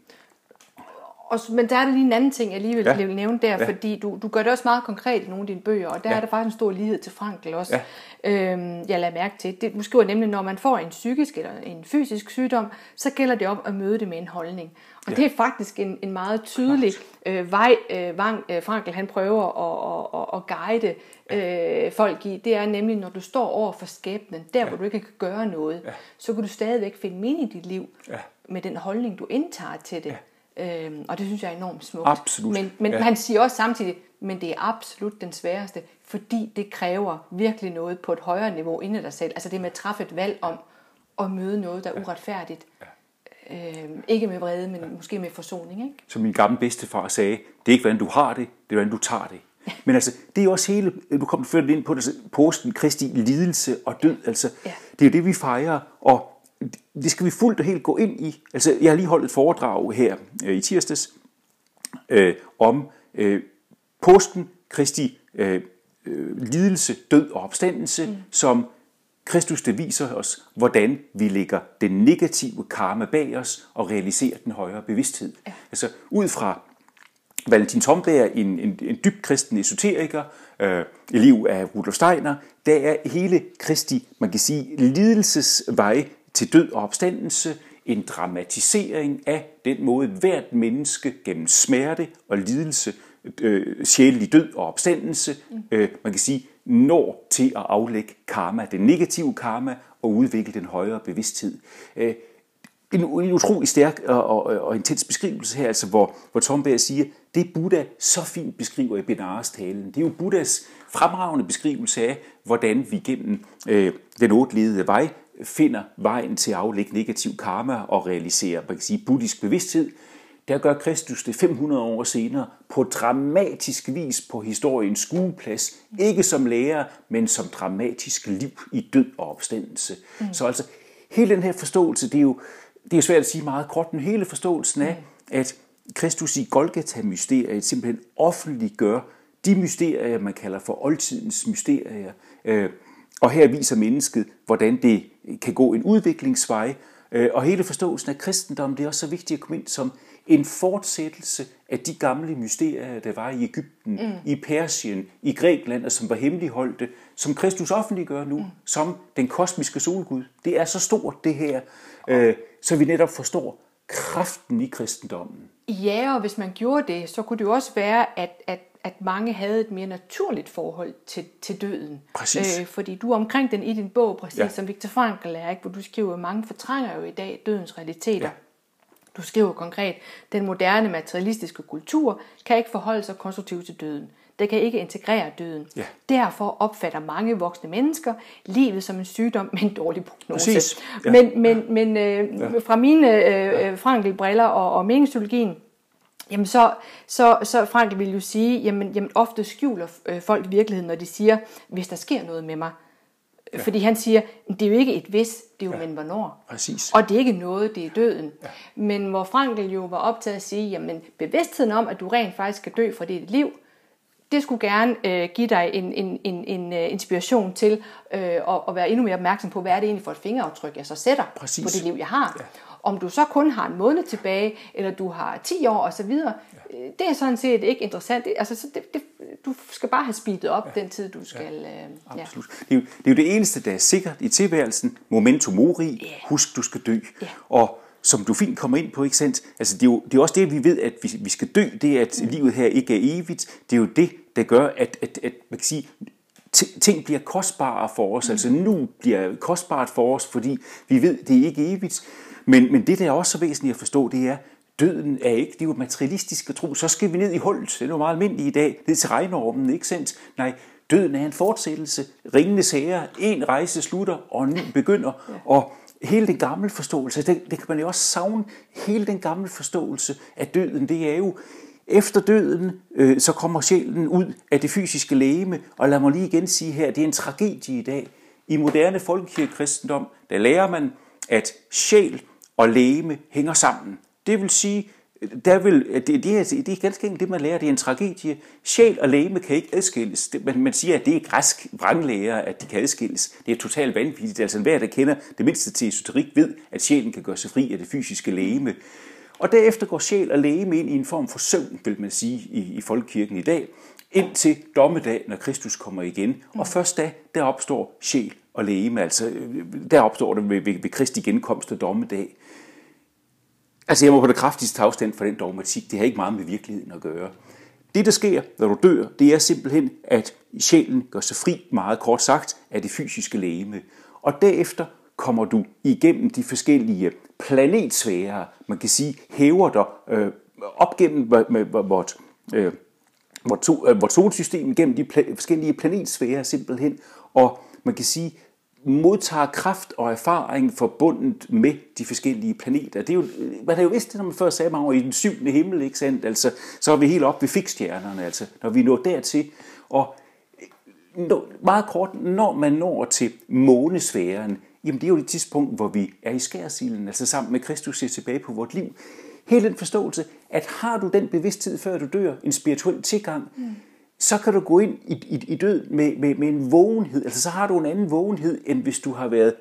Og, men der er der lige en anden ting, jeg lige vil, Ja. ja. nævne der, Ja. ja. fordi du, du gør det også meget konkret i nogle af dine bøger, og der Ja. ja. er der faktisk en stor lighed til Frankl også. Ja. Øhm, jeg lader mærke til. Det, du skriver nemlig, når man får en psykisk eller en fysisk sygdom, så gælder det om at møde det med en holdning. Og ja. det er faktisk en, en meget tydelig øh, vej, øh, Vang, øh, Frankl han prøver at, at, at, at guide øh, folk i. Det er nemlig, når du står over for skæbnen, der ja. hvor du ikke kan gøre noget, ja. så kan du stadigvæk finde mening i dit liv Ja. med den holdning, du indtager til det. Ja. Øhm, og det synes jeg er enormt smukt. Absolut. Men, men Ja. ja. han siger også samtidig, men det er absolut den sværeste, fordi det kræver virkelig noget på et højere niveau inde i dig selv. Altså det med at træffe et valg om at møde noget, der er uretfærdigt. Øhm, ikke med vrede, men måske med forsoning. Ikke? som min gamle bedstefar sagde, det er ikke, hvordan du har det, det er, hvordan du tager det. Men altså, det er jo også hele, du kommer før ind på det, altså, posten, Kristi lidelse og død, altså, Ja. det er jo det, vi fejrer, og det skal vi fuldt og helt gå ind i. Altså, jeg har lige holdt et foredrag her øh, i tirsdags, øh, om øh, posten, Kristi øh, øh, lidelse, død og opstandelse, mm. som Kristus det viser os, hvordan vi lægger den negative karma bag os og realiserer den højere bevidsthed. Ja. Altså ud fra Valentin Tomberg, en, en, en dybt kristen esoteriker, øh, elev af Rudolf Steiner, der er hele Kristi, man kan sige, lidelsesvej til død og opstandelse, en dramatisering af den måde, hvert menneske gennem smerte og lidelse, øh, sjælelig død og opstandelse, øh, man kan sige, når til at aflægge karma, den negative karma, og udvikle den højere bevidsthed. Øh, en, en utrolig stærk og, og, og intens beskrivelse her, altså hvor, hvor Tomberg siger, det Buddha så fint beskriver i Benares-talen, det er jo Buddhas fremragende beskrivelse af, hvordan vi gennem øh, den otledede vej finder vejen til at aflægge negativ karma og realisere, man kan sige, buddhisk bevidsthed. Der gør Kristus det 500 år senere på dramatisk vis på historiens skueplads. Ikke som lærer, men som dramatisk liv i død og opstandelse. Mm. Så altså, hele den her forståelse, det er jo det er svært at sige meget kort, men hele forståelsen af, at Kristus i Golgata-mysteriet simpelthen offentliggør de mysterier, man kalder for oldtidens mysterier. Øh, Og her viser mennesket, hvordan det kan gå en udviklingsvej, Øh, og hele forståelsen af kristendommen, det er også så vigtigt at komme ind som en fortsættelse af de gamle mysterier, der var i Ægypten, mm. i Persien, i Grækenland, og som var hemmeligholdte, som Kristus offentliggør nu, mm. som den kosmiske solgud. Det er så stort, det her, øh, så vi netop forstår kraften i kristendommen. Ja, og hvis man gjorde det, så kunne det jo også være, at, at, at mange havde et mere naturligt forhold til, til døden. Præcis. Øh, fordi du er omkring den i din bog, præcis Ja. som Viktor Frankl er, ikke? hvor du skriver, at mange fortrænger jo i dag dødens realiteter. Ja. Du skriver konkret, den moderne materialistiske kultur kan ikke forholde sig konstruktivt til døden. Det kan ikke integrere døden. Ja. Derfor opfatter mange voksne mennesker livet som en sygdom med en dårlig prognose. Præcis. Ja. Men, men, men øh, ja. fra mine øh, ja. Frankl-briller og, og meningsteologien, Jamen så, så, så Frankl vil jo sige, jamen, jamen ofte skjuler øh, folk virkeligheden, når de siger, hvis der sker noget med mig. Ja. Fordi han siger, det er jo ikke et hvis, det er jo ja. men hvornår. Præcis. Og det er ikke noget, det er døden. Ja. Men hvor Frankl jo var optaget at sige, jamen bevidstheden om, at du rent faktisk skal dø for dit liv, det skulle gerne øh, give dig en, en, en, en uh, inspiration til øh, at, at være endnu mere opmærksom på, hvad er det egentlig for et fingeraftryk, jeg så sætter Præcis. på det liv, jeg har. Ja. Om du så kun har en måned tilbage, eller du har 10 år osv., ja. det er sådan set ikke interessant. Det, altså, så det, det, du skal bare have speedet op ja. den tid, du skal... Øh, ja. Absolut. Det er, jo, det er jo det eneste, der er sikkert i tilværelsen. Momento mori. Ja. Husk, du skal dø. Ja. Og som du fint kommer ind på, ikke sandt? Altså, det, er jo, det er også det, vi ved, at vi, vi skal dø. Det er, at mm. livet her ikke er evigt. Det er jo det, der gør, at, at, at man kan sige, ti- ting bliver kostbare for os. Mm. Altså nu bliver kostbart for os, fordi vi ved, det er ikke evigt. Men, men det, der er også så væsentligt at forstå, det er, døden er ikke, det er jo materialistisk at tro, så skal vi ned i hullet. Det er jo meget almindeligt i dag, ned til regnormen, ikke sandt? Nej, døden er en fortsættelse. Ringende sager, en rejse slutter, og en ny begynder. Og hele den gamle forståelse, det, det kan man jo også savne, hele den gamle forståelse af døden, det er jo, efter døden, øh, så kommer sjælen ud af det fysiske lægeme, og lad mig lige igen sige her, det er en tragedie i dag. I moderne folkekirkekristendom, der lærer man, at sjæl og læme hænger sammen. Det vil sige, der vil, det, det, er, det er ganske enkelt det, man lærer, det er en tragedie. Sjæl og læme kan ikke adskilles. Det, man, man siger, at det er græsk vranglære, at de kan adskilles. Det er totalt vanvittigt. Altså enhver, der kender det mindste til esoterik, ved, at sjælen kan gøre sig fri af det fysiske læme. Og derefter går sjæl og læme ind i en form for søvn, vil man sige, i, i folkekirken i dag, indtil dommedag, når Kristus kommer igen. Og først da, der opstår sjæl og læme, altså øh, der opstår det ved, ved, ved Kristi genkomst og dommedag. Altså jeg må på det kraftigste afstand for den dogmatik. Det har ikke meget med virkeligheden at gøre. Det, der sker, når du dør, det er simpelthen, at sjælen gør sig fri, meget kort sagt, af det fysiske lægeme. Og derefter kommer du igennem de forskellige planetsfærer, man kan sige, hæver dig øh, op gennem hvor- hvor- vort, øh, vort, øh, vort solsystem, gennem de pla- forskellige planetsfærer simpelthen, og man kan sige, modtager kraft og erfaring forbundet med de forskellige planeter. Det er jo, man har jo vidst det, når man før sagde, at man var i den syvende himmel, ikke sandt? Altså, så er vi helt oppe ved fikstjernerne, altså, når vi når dertil. Og når, meget kort, når man når til månesfæren, jamen det er jo det tidspunkt, hvor vi er i skærsilden, altså sammen med Kristus ser tilbage på vort liv. Hele den forståelse, at har du den bevidsthed, før du dør, en spirituel tilgang, mm så kan du gå ind i, i, i død med, med, med en vågenhed. Altså så har du en anden vågenhed, end hvis du har været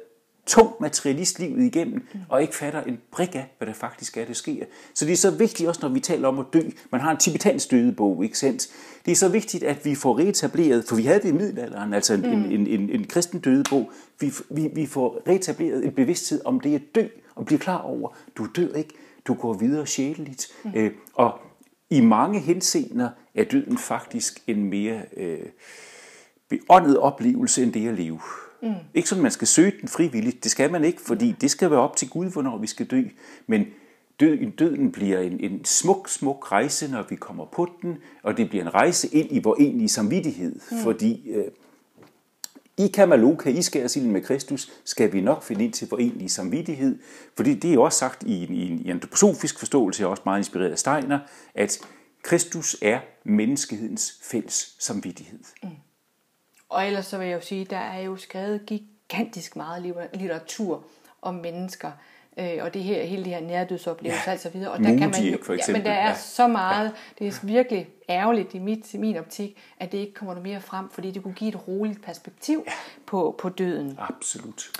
tung materialist livet igennem, og ikke fatter en brik af, hvad der faktisk er, der sker. Så det er så vigtigt også, når vi taler om at dø. Man har en tibetansk dødebog, ikke sandt? Det er så vigtigt, at vi får reetableret, for vi havde det i middelalderen, altså en, mm. en, en, en, en kristen dødebog, vi, vi, vi får reetableret en bevidsthed om det at dø, og blive klar over, du dør ikke, du går videre sjæleligt. Mm. Øh, og i mange henseender er døden faktisk en mere øh, beåndet oplevelse, end det at leve. Mm. Ikke sådan, man skal søge den frivilligt. Det skal man ikke, fordi det skal være op til Gud, hvornår vi skal dø. Men døden, døden bliver en, en smuk, smuk rejse, når vi kommer på den, og det bliver en rejse ind i vores egentlige samvittighed, mm. fordi øh, i Kamaloka, i skærsilden med Kristus, skal vi nok finde ind til forenlig samvittighed, fordi det er jo også sagt i en, i en, i en antroposofisk forståelse, og også meget inspireret af Steiner, at Kristus er menneskehedens fælles samvittighed. Mm. Og ellers så vil jeg jo sige, der er jo skrevet gigantisk meget litteratur om mennesker, øh, og det her, hele det her nærdødsoplevelser ja. og så videre. Og der kan man for ja, eksempel. men der er Ja. så meget, ja. det er virkelig ærgerligt i, mit, min optik, at det ikke kommer noget mere frem, fordi det kunne give et roligt perspektiv ja. på, på døden. Absolut.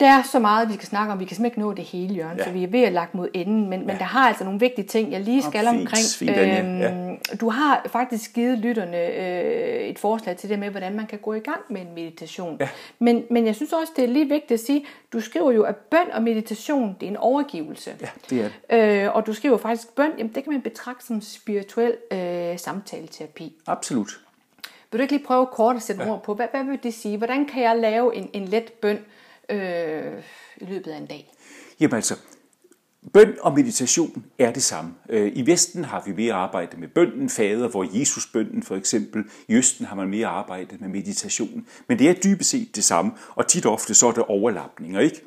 Der er så meget, vi skal snakke om. Vi kan simpelthen ikke nå det hele, Jørgen, ja. så vi er ved at lagt mod enden. Men, ja. men der har altså nogle vigtige ting, jeg lige skal fint, omkring. fint, Anja. Ja. Øhm, Du har faktisk givet lytterne øh, et forslag til det med, hvordan man kan gå i gang med en meditation. Ja. Men, men jeg synes også, det er lige vigtigt at sige, du skriver jo, at bøn og meditation, det er en overgivelse. Ja, det er det. Øh, og du skriver faktisk, bøn, jamen, det kan man betragte som spirituel øh, samtaleterapi. Absolut. Vil du ikke lige prøve kort at sætte ja. ord på, hvad, hvad vil det sige? Hvordan kan jeg lave en, en let bøn øh, i løbet af en dag? Jamen altså, bøn og meditation er det samme. Øh, I Vesten har vi mere arbejde med bønnen, fader, hvor Jesus bønnen for eksempel. I Østen har man mere arbejde med meditation. Men det er dybest set det samme, og tit ofte så er det overlappninger, ikke?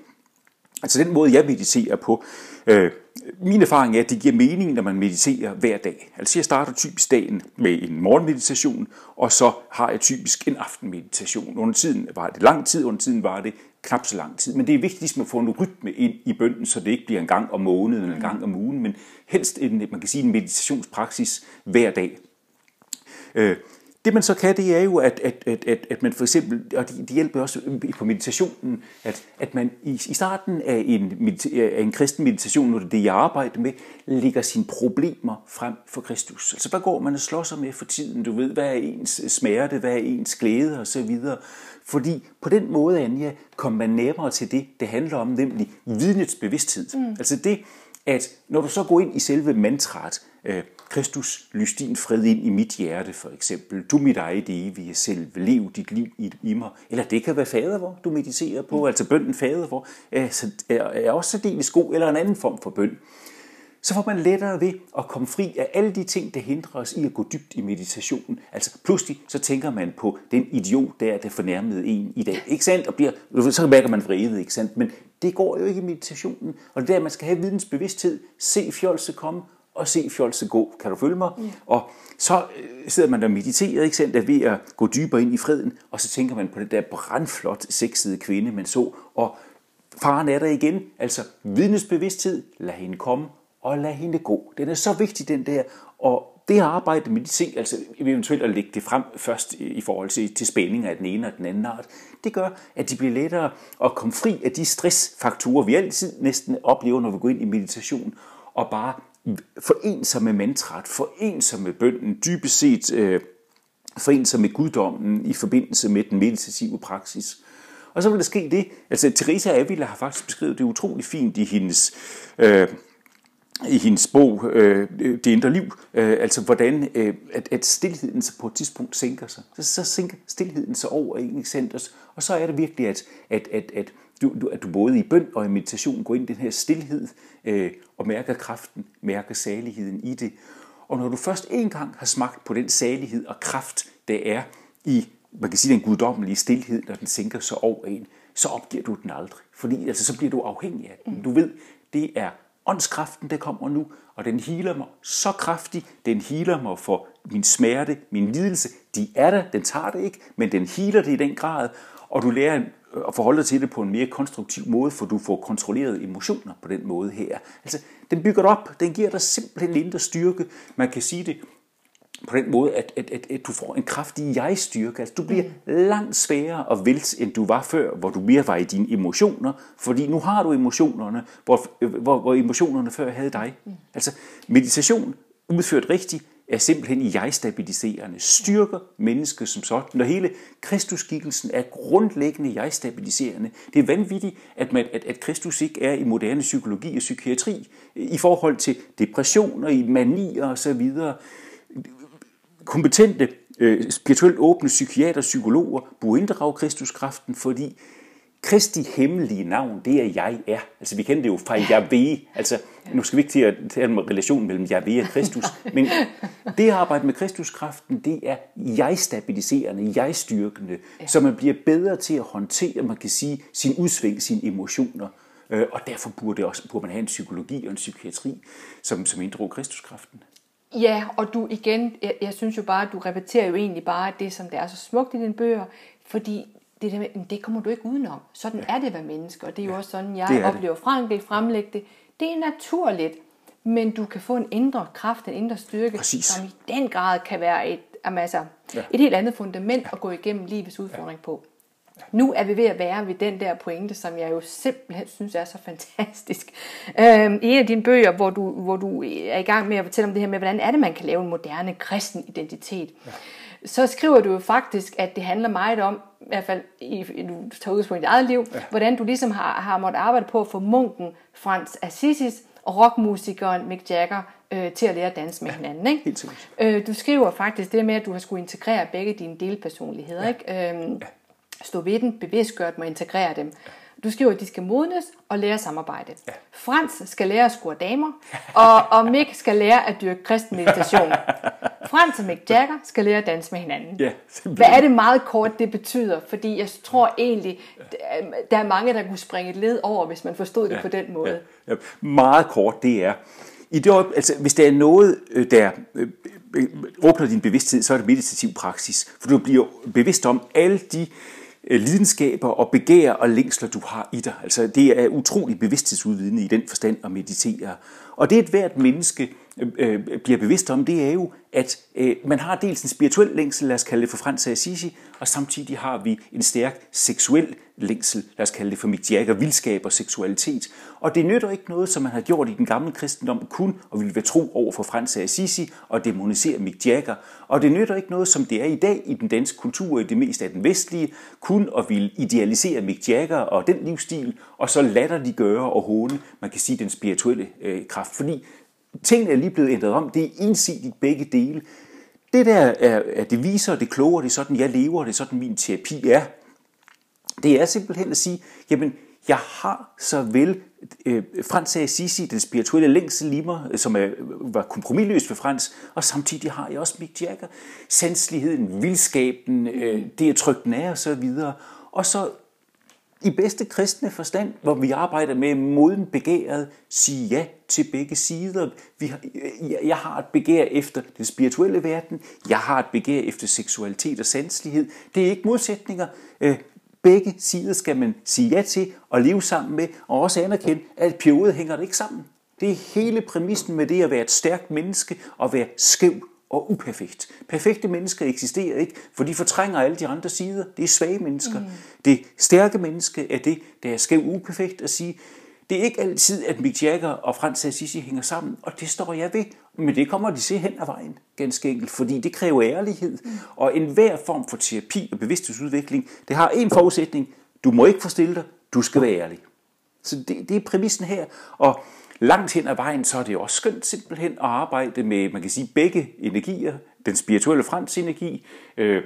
Altså den måde, jeg mediterer på, øh, min erfaring er, at det giver mening, når man mediterer hver dag. Altså jeg starter typisk dagen med en morgenmeditation, og så har jeg typisk en aftenmeditation. Under tiden var det lang tid, under tiden var det knap så lang tid. Men det er vigtigt ligesom at få en rytme ind i bønnen, så det ikke bliver en gang om måneden eller en gang om ugen, men helst en, man kan sige en meditationspraksis hver dag. Øh, det man så kan, det er jo, at, at, at, at, at man for eksempel, og det de hjælper også på meditationen, at, at man i, i starten af en, af en kristen meditation, når det er det, jeg arbejder med, lægger sine problemer frem for Kristus. Altså, hvad går man og slår sig med for tiden? Du ved, hvad er ens smerte, hvad er ens glæde og så videre. Fordi på den måde, Anja, kommer man nærmere til det, det handler om, nemlig vidnets bevidsthed. Mm. Altså det, at når du så går ind i selve mantraet, øh, Kristus, lys din fred ind i mit hjerte, for eksempel. Du mit eget evige selv, lev dit liv i, mig. Eller det kan være fader, hvor du mediterer på, mm. altså bønden fader, hvor er, er, er også særdeles god, eller en anden form for bøn. Så får man lettere ved at komme fri af alle de ting, der hindrer os i at gå dybt i meditationen. Altså pludselig så tænker man på den idiot der, der fornærmede en i dag. Ikke sandt? Og bliver, så mærker man vredet, ikke sandt? Men det går jo ikke i meditationen. Og det er der, man skal have vidensbevidsthed. Se fjolse komme, og se fjolse gå. Kan du følge mig? Ja. Og så øh, sidder man der og mediterer, ikke sandt, ved at gå dybere ind i freden, og så tænker man på det der brandflot sexede kvinde, man så, og faren er der igen, altså vidnesbevidsthed, lad hende komme, og lad hende gå. Den er så vigtig, den der, og det arbejde med de ting, altså eventuelt at lægge det frem først i forhold til, til spændinger af den ene og den anden art, det gør, at de bliver lettere at komme fri af de stressfaktorer, vi altid næsten oplever, når vi går ind i meditation, og bare forene sig med mantraet, forene sig med bønden, dybest set øh, forene sig med guddommen i forbindelse med den meditative praksis. Og så vil der ske det, altså Teresa Avila har faktisk beskrevet det utrolig fint i hendes, øh, i hendes bog øh, Det indre liv, øh, altså hvordan øh, at, at stillheden så på et tidspunkt sænker sig. Så, så sænker stillheden sig over i centers. Og så er det virkelig, at, at, at, at du, du, at du både i bøn og i meditation går ind i den her stillhed øh, og mærker kraften, mærker saligheden i det. Og når du først en gang har smagt på den salighed og kraft, der er i, man kan sige, den guddommelige stillhed, når den sænker sig over en, så opgiver du den aldrig. Fordi altså, så bliver du afhængig af den. Du ved, det er åndskraften, der kommer nu, og den healer mig så kraftigt. Den healer mig for min smerte, min lidelse. De er der, den tager det ikke, men den healer det i den grad, og du lærer øh, at forholde dig til det på en mere konstruktiv måde, for du får kontrolleret emotioner på den måde her. Altså, den bygger dig op, den giver dig simpelthen indre styrke. Man kan sige det på den måde, at, at, at, at du får en kraftig jeg-styrke. Altså, du bliver langt sværere at vælte, end du var før, hvor du mere var i dine emotioner. Fordi nu har du emotionerne, hvor, hvor, hvor emotionerne før havde dig. Altså, meditation udført rigtigt, er simpelthen jeg-stabiliserende, styrker mennesket som sådan. Og hele Kristusskikkelsen er grundlæggende jeg-stabiliserende. Det er vanvittigt, at, man, at, at Kristus ikke er i moderne psykologi og psykiatri i forhold til depressioner, i manier osv. Kompetente, øh, spirituelt åbne psykiater og psykologer burde inddrage Kristuskraften, fordi Kristi hemmelige navn, det er jeg er. Altså vi kender det jo fra Yahweh. Altså nu skal vi ikke til at tale om relationen mellem Yahweh og Kristus, men det at arbejde med Kristuskraften, det er jeg-stabiliserende, jeg-styrkende, ja. så man bliver bedre til at håndtere, man kan sige, sin udsving, sine emotioner. Øh, og derfor burde, det også, burde man have en psykologi og en psykiatri, som, som inddrog Kristuskraften. Ja, og du igen, jeg, jeg synes jo bare, at du repeterer jo egentlig bare det, som det er så smukt i dine bøger, fordi det, der med, det kommer du ikke udenom. Sådan ja. er det at være menneske, og det er jo også sådan, jeg det oplever Frank fremlægge det. Det er naturligt, men du kan få en indre kraft, en indre styrke, Præcis. som i den grad kan være et, altså, ja. et helt andet fundament ja. at gå igennem livets udfordring ja. på. Nu er vi ved at være ved den der pointe, som jeg jo simpelthen synes er så fantastisk. Øhm, I en af dine bøger, hvor du, hvor du er i gang med at fortælle om det her med, hvordan er det, man kan lave en moderne kristen identitet, ja. så skriver du jo faktisk, at det handler meget om, i hvert fald i, du tager udgangspunkt i dit eget liv, ja. hvordan du ligesom har, har måttet arbejde på at få munken Frans Assisis og rockmusikeren Mick Jagger øh, til at lære at danse med ja, hinanden. Ikke? Helt. Øh, du skriver faktisk det med, at du har skulle integrere begge dine delpersonligheder. Ja. Ikke? Øhm, ja. Stå ved den, bevidstgøre dem og integrere dem. Du skriver, at de skal modnes og lære samarbejde. Ja. Frans skal lære at score damer, og, og Mick skal lære at dyrke kristen meditation. Frans og Mick Jagger skal lære at danse med hinanden. Ja, Hvad er det meget kort, det betyder? Fordi jeg tror egentlig, der er mange, der kunne springe et led over, hvis man forstod det ja, på den måde. Ja, ja. Meget kort, det er, i det altså, hvis der er noget, øh, der øh, øh, åbner din bevidsthed, så er det meditativ praksis. For du bliver bevidst om alle de Øh, lidenskaber og begær og længsler, du har i dig. Altså, det er utrolig bevidsthedsudvidende i den forstand at meditere. Og det, er et hvert menneske Øh, øh, bliver bevidst om, det er jo, at øh, man har dels en spirituel længsel, lad os kalde det for Frans Assisi, og samtidig har vi en stærk seksuel længsel, lad os kalde det for Mick Jagger, vildskab og seksualitet. Og det nytter ikke noget, som man har gjort i den gamle kristendom, kun og vil være tro over for Frans Assisi og demonisere Mick Jagger. Og det nytter ikke noget, som det er i dag i den danske kultur, i det meste af den vestlige, kun at vil idealisere Mick Jagger og den livsstil, og så latter de gøre og håne, man kan sige, den spirituelle øh, kraft. Fordi tingene er lige blevet ændret om. Det er ensidigt begge dele. Det der er, er det viser, det kloger, det er sådan, jeg lever, det er sådan, min terapi er. Det er simpelthen at sige, jamen, jeg har så vel øh, Frans Assisi, den spirituelle længsel i mig, øh, som er, var kompromilløst for Frans, og samtidig har jeg også Mick Jagger, sanseligheden, vildskaben, øh, det er trygt nær og så videre. Og så i bedste kristne forstand, hvor vi arbejder med moden begæret, sige ja til begge sider. Vi har, jeg har et begær efter den spirituelle verden, jeg har et begær efter seksualitet og sanselighed. Det er ikke modsætninger. Øh, begge sider skal man sige ja til og leve sammen med, og også anerkende, at perioder hænger det ikke sammen. Det er hele præmissen med det at være et stærkt menneske og være skæv og uperfekt. Perfekte mennesker eksisterer ikke, for de fortrænger alle de andre sider. Det er svage mennesker. Mm. Det stærke menneske er det, der er skæv uperfekt at sige, det er ikke altid, at Mick Jagger og Frans Assisi hænger sammen, og det står jeg ved. Men det kommer de se hen ad vejen, ganske enkelt, fordi det kræver ærlighed. Mm. Og enhver form for terapi og bevidsthedsudvikling, det har en forudsætning. Du må ikke forstille dig, du skal være ærlig. Så det, det er præmissen her. Og langt hen ad vejen, så er det også skønt simpelthen at arbejde med, man kan sige, begge energier. Den spirituelle frans energi, øh,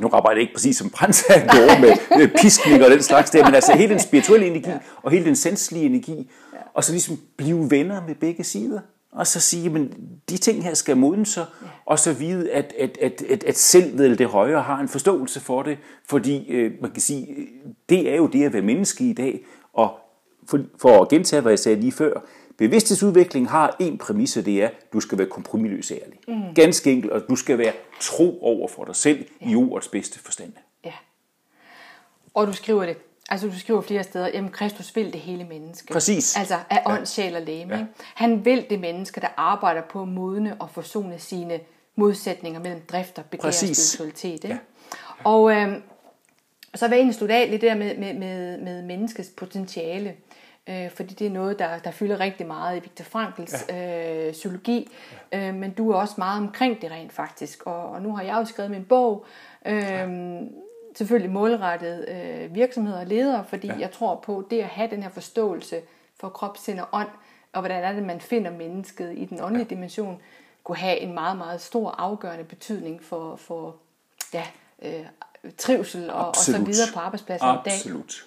nu arbejder jeg ikke præcis som Prins gjorde med piskning og den slags der, men altså hele den spirituelle energi ja. og hele den sanselige energi, ja. og så ligesom blive venner med begge sider. Og så sige, men de ting her skal modnes sig, ja. og så vide, at, at, at, at, at selv ved det højere har en forståelse for det, fordi øh, man kan sige, det er jo det at være menneske i dag, og for, for at gentage, hvad jeg sagde lige før, bevidsthedsudvikling har en præmis, det er, at du skal være kompromilløs ærlig. Mm. Ganske enkelt, og du skal være tro over for dig selv ja. i ordets bedste forstand. Ja. Og du skriver det Altså du skriver flere steder, at Kristus vil det hele menneske. Præcis. Altså af ånd, ja. sjæl og læme. Ja. Han vil det menneske, der arbejder på at modne og forsone sine modsætninger mellem drift og begær og spiritualitet. Ikke? Ja. Og øh, så vil jeg egentlig slutte af lidt der med, med, med, med menneskets potentiale øh, fordi det er noget, der, der fylder rigtig meget i Viktor Frankls ja. øh, psykologi, ja. øh, men du er også meget omkring det rent faktisk, og, og nu har jeg jo skrevet min bog, øh, ja. selvfølgelig målrettet øh, virksomheder og ledere, fordi ja. jeg tror på det at have den her forståelse for krop, sind og ånd, og hvordan er det, man finder mennesket i den åndelige ja. dimension, kunne have en meget, meget stor afgørende betydning for, for ja, øh, trivsel og, og så videre på arbejdspladsen i dag. Absolut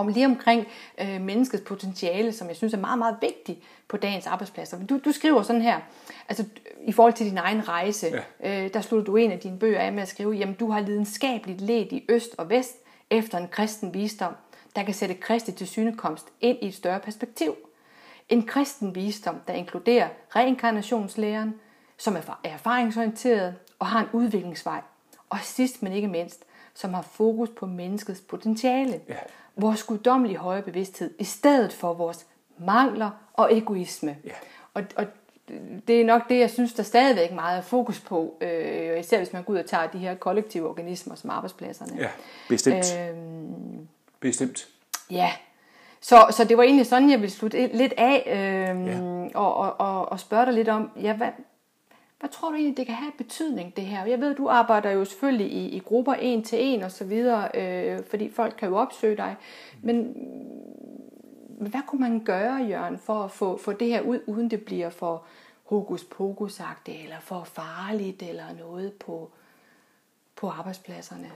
om lige omkring øh, menneskets potentiale, som jeg synes er meget, meget vigtigt på dagens arbejdspladser. Du, du skriver sådan her, altså i forhold til din egen rejse, ja. øh, der slutter du en af dine bøger af med at skrive, jamen du har lidenskabeligt let i øst og vest efter en kristen visdom, der kan sætte Kristi til synekomst ind i et større perspektiv. En kristen visdom, der inkluderer reinkarnationslæren, som er erfaringsorienteret og har en udviklingsvej. Og sidst men ikke mindst, som har fokus på menneskets potentiale. Ja vores guddommelige høje bevidsthed, i stedet for vores mangler og egoisme. Ja. Og, og det er nok det, jeg synes, der stadigvæk meget er fokus på, øh, især hvis man går ud og tager de her kollektive organismer som arbejdspladserne. Ja, bestemt. Øhm, bestemt. Ja, så, så det var egentlig sådan, jeg ville slutte lidt af øhm, ja. og, og, og, og spørge dig lidt om, ja, hvad, hvad tror du egentlig, det kan have betydning, det her? Jeg ved, du arbejder jo selvfølgelig i, i grupper en til en og så videre, øh, fordi folk kan jo opsøge dig. Men hvad kunne man gøre, Jørgen, for at få, få det her ud, uden det bliver for hokus pokus eller for farligt, eller noget på, på arbejdspladserne?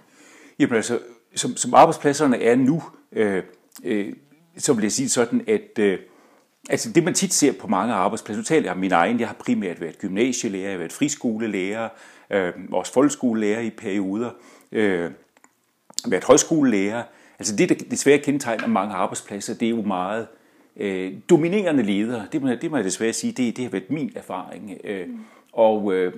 Jamen altså, som, som arbejdspladserne er nu, øh, øh, så vil jeg sige sådan, at øh, altså det man tit ser på mange arbejdspladser, nu taler jeg om min egen, jeg har primært været gymnasielærer, jeg har været friskolelærer, øh, også folkeskolelærer i perioder, øh, været højskolelærer. Altså det, der desværre kendetegner mange arbejdspladser, det er jo meget øh, dominerende ledere. Det må, det må jeg desværre sige, det, det har været min erfaring. Øh, mm. Og øh,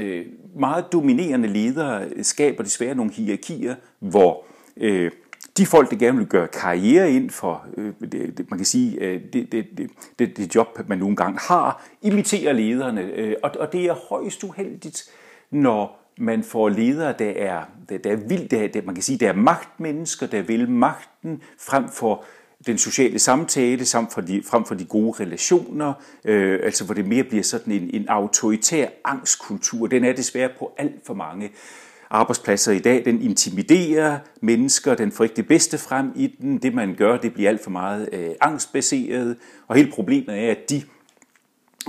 øh, meget dominerende ledere skaber desværre nogle hierarkier, hvor øh, de folk, der gerne vil gøre karriere ind for, øh, det, det, man kan sige, øh, det, det, det, det, det job, man nogle gange har, imiterer lederne. Øh, og, og det er højst uheldigt, når man får ledere, der er, der, der er vildt, der, der, man kan sige, der er magtmennesker, der vil magten frem for den sociale samtale, samt for de, frem for de gode relationer, øh, altså hvor det mere bliver sådan en, en autoritær angstkultur. Den er desværre på alt for mange arbejdspladser i dag. Den intimiderer mennesker, den får ikke det bedste frem i den. Det man gør, det bliver alt for meget øh, angstbaseret. Og hele problemet er, at de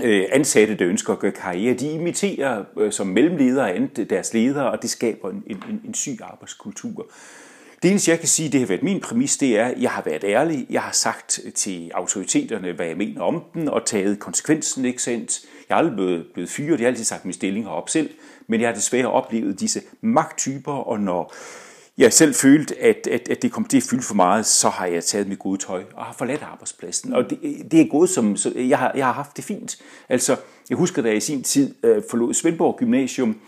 øh, ansatte, der ønsker at gøre karriere, de imiterer øh, som mellemledere deres ledere, og det skaber en, en, en syg arbejdskultur. Det eneste, jeg kan sige, det har været min præmis, det er, at jeg har været ærlig. Jeg har sagt til autoriteterne, hvad jeg mener om den, og taget konsekvensen, ikke sandt? Jeg er aldrig blevet, blevet fyret, jeg har altid sagt min stilling op selv, men jeg har desværre oplevet disse magttyper, og når jeg selv følte, at, at, at det kom til at fylde for meget, så har jeg taget mit gode tøj og har forladt arbejdspladsen. Og det, det er gået som, så jeg har, jeg har haft det fint. Altså, jeg husker, da jeg i sin tid øh, forlod Svendborg Gymnasium,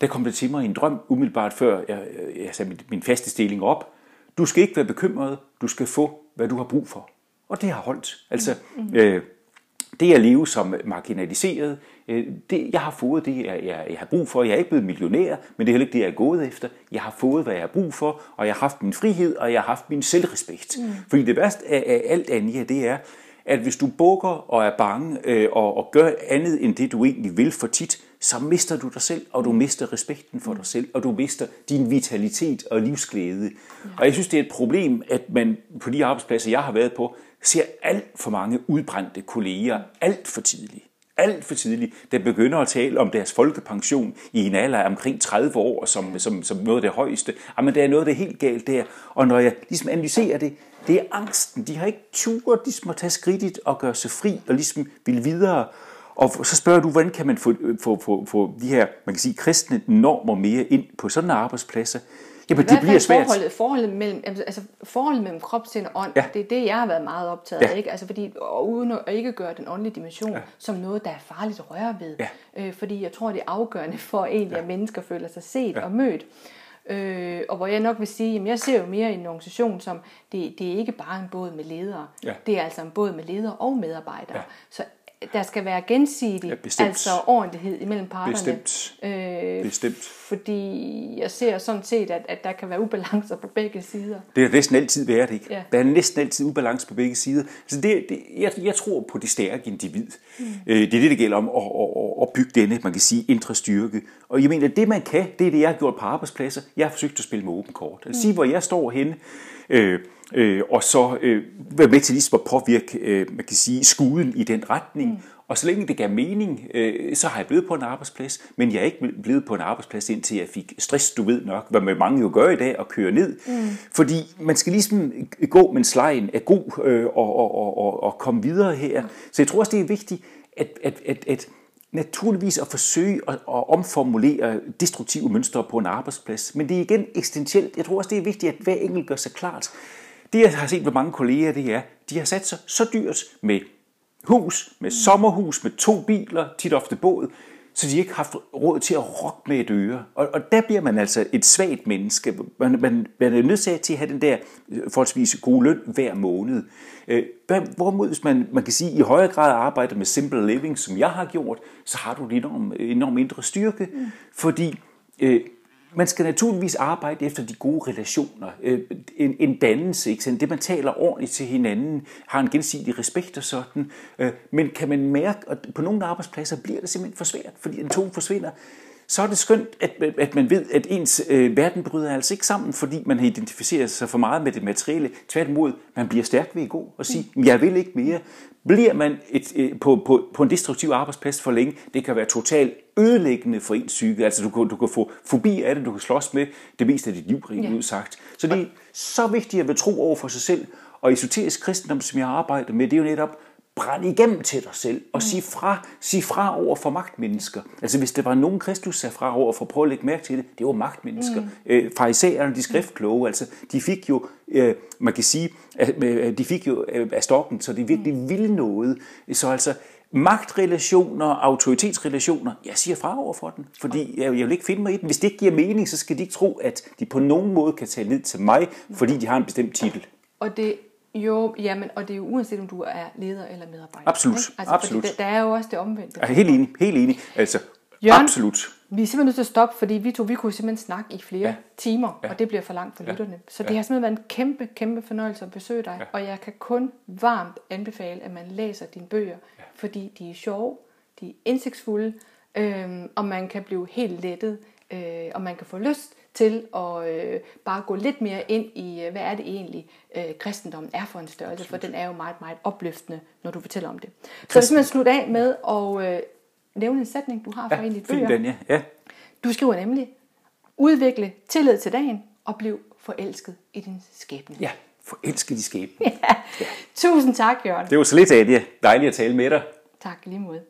der kom det til mig en drøm, umiddelbart før jeg, jeg satte min, min faste stilling op. Du skal ikke være bekymret, du skal få, hvad du har brug for. Og det har holdt. Altså, mm. øh, det at leve som marginaliseret, øh, det, jeg har fået det, jeg, jeg, jeg har brug for. Jeg er ikke blevet millionær, men det er heller ikke det, jeg er gået efter. Jeg har fået, hvad jeg har brug for, og jeg har haft min frihed, og jeg har haft min selvrespekt. Mm. Fordi det værste af, af alt andet, det er, at hvis du bukker og er bange øh, og, og gør andet end det, du egentlig vil for tit, så mister du dig selv, og du mister respekten for dig selv, og du mister din vitalitet og livsglæde. Ja. Og jeg synes, det er et problem, at man på de arbejdspladser, jeg har været på, ser alt for mange udbrændte kolleger alt for tidligt. Alt for tidligt, der begynder at tale om deres folkepension i en alder af omkring 30 år, som, som, som noget af det højeste. Ah, Jamen, der er noget, der er helt galt der. Og når jeg ligesom analyserer det, det er angsten. De har ikke turet ligesom at tage skridtet og gøre sig fri og ligesom vil videre. Og så spørger du, hvordan kan man få, øh, få, få, få de her, man kan sige, kristne normer mere ind på sådan en arbejdspladser? Jamen, det bliver svært. Forholdet, forholdet, mellem, altså, forholdet mellem krop, sind og ånd, ja. det er det, jeg har været meget optaget af. Ikke? Altså, fordi, og uden at ikke gøre den åndelige dimension ja. som noget, der er farligt at røre ved. Ja. Øh, fordi jeg tror, det er afgørende for egentlig, ja. at mennesker føler sig set ja. og mødt. Øh, og hvor jeg nok vil sige, at jeg ser jo mere en organisation som, det, det er ikke bare en båd med ledere. Ja. Det er altså en båd med ledere og medarbejdere. Ja. Så der skal være gensidig, ja, altså ordentlighed imellem parterne. Bestemt. Øh, bestemt. Fordi jeg ser sådan set, at, at der kan være ubalancer på begge sider. Det er næsten altid været, ikke? Ja. Der er næsten altid ubalance på begge sider. Altså det, det, jeg, jeg tror på det stærke individ. Mm. Øh, det er det, det gælder om at, at, at bygge denne, man kan sige, indre styrke. Og jeg mener, det man kan, det er det, jeg har gjort på arbejdspladser. Jeg har forsøgt at spille med åben kort. Altså mm. sige, hvor jeg står henne. Øh, øh, og så øh, være med til ligesom at påvirke, øh, man kan sige, skuden i den retning. Mm. Og så længe det gav mening, øh, så har jeg blevet på en arbejdsplads, men jeg er ikke blevet på en arbejdsplads, indtil jeg fik stress, du ved nok, hvad man mange jo gør i dag, og køre ned. Mm. Fordi man skal ligesom gå, men slejen er god, øh, og, og, og, og komme videre her. Mm. Så jeg tror også, det er vigtigt, at, at, at, at naturligvis at forsøge at, at omformulere destruktive mønstre på en arbejdsplads. Men det er igen eksistentielt. Jeg tror også, det er vigtigt, at hver enkelt gør sig klart, det jeg har set med mange kolleger, det er, de har sat sig så dyrt med hus, med sommerhus, med to biler, tit ofte båd. så de ikke har haft råd til at rokke med et øre. Og, og der bliver man altså et svagt menneske. Man, man, man er nødt til at have den der øh, forholdsvis gode løn hver måned. Øh, hvorimod, hvis man, man kan sige, i højere grad arbejder med simple living, som jeg har gjort, så har du en enorm, enorm mindre styrke, mm. fordi øh, man skal naturligvis arbejde efter de gode relationer. Øh, en, en dannelse, ikke? det man taler ordentligt til hinanden, har en gensidig respekt og sådan. Øh, men kan man mærke, at på nogle arbejdspladser bliver det simpelthen for svært, fordi en tone forsvinder, så er det skønt, at, at man ved, at ens øh, verden bryder altså ikke sammen, fordi man har identificeret sig for meget med det materielle. Tværtimod, man bliver stærk ved at gå og sige, jeg vil ikke mere. Bliver man et, øh, på, på, på en destruktiv arbejdsplads for længe, det kan være totalt ødelæggende for ens psyke. Altså du kan, du kan få fobi af det, du kan slås med det meste af dit liv, rent ja. udsagt. Så det er så vigtigt at være tro over for sig selv. Og esoterisk kristendom, som jeg arbejder med, det er jo netop brænd igennem til dig selv og sig fra, sig fra over for magtmennesker. Altså hvis det var nogen, Kristus sagde fra over for, prøv at lægge mærke til det, det var magtmennesker. Mm. Øh, farisæerne, de skriftkloge, altså de fik jo, øh, man kan sige, øh, de fik jo øh, af stokken, så de virkelig mm. ville noget. Så altså, magtrelationer, autoritetsrelationer, jeg siger fra over for den, fordi jeg, jeg vil ikke finde mig i den. Hvis det ikke giver mening, så skal de ikke tro, at de på nogen måde kan tale ned til mig, fordi de har en bestemt titel. Og det jo, jamen, og det er jo uanset om du er leder eller medarbejder. Absolut, ikke? Altså, absolut. Der, der er jo også det omvendte. Jeg er helt enig, helt enig. Altså, Jørgen, absolut. Vi er simpelthen nødt til at stoppe, fordi vi to, vi kunne simpelthen snakke i flere ja. timer, ja. og det bliver for langt for ja. lytterne. Så det ja. har simpelthen været en kæmpe, kæmpe fornøjelse at besøge dig, ja. og jeg kan kun varmt anbefale, at man læser dine bøger, ja. fordi de er sjove, de er indsigtsfulde, øhm, og man kan blive helt lettet, øh, og man kan få lyst til at øh, bare gå lidt mere ind i, øh, hvad er det egentlig, øh, kristendommen er for en størrelse, for den er jo meget, meget opløftende, når du fortæller om det. Så jeg simpelthen slutte af med at øh, nævne en sætning, du har fra ja, en af bøger. Den, ja. ja. Du skriver nemlig, udvikle tillid til dagen og bliv forelsket i din skæbne. Ja, forelsket i skæbne. ja. ja. Tusind tak, Jørgen. Det var så lidt, Adja. Dejligt at tale med dig. Tak lige måde.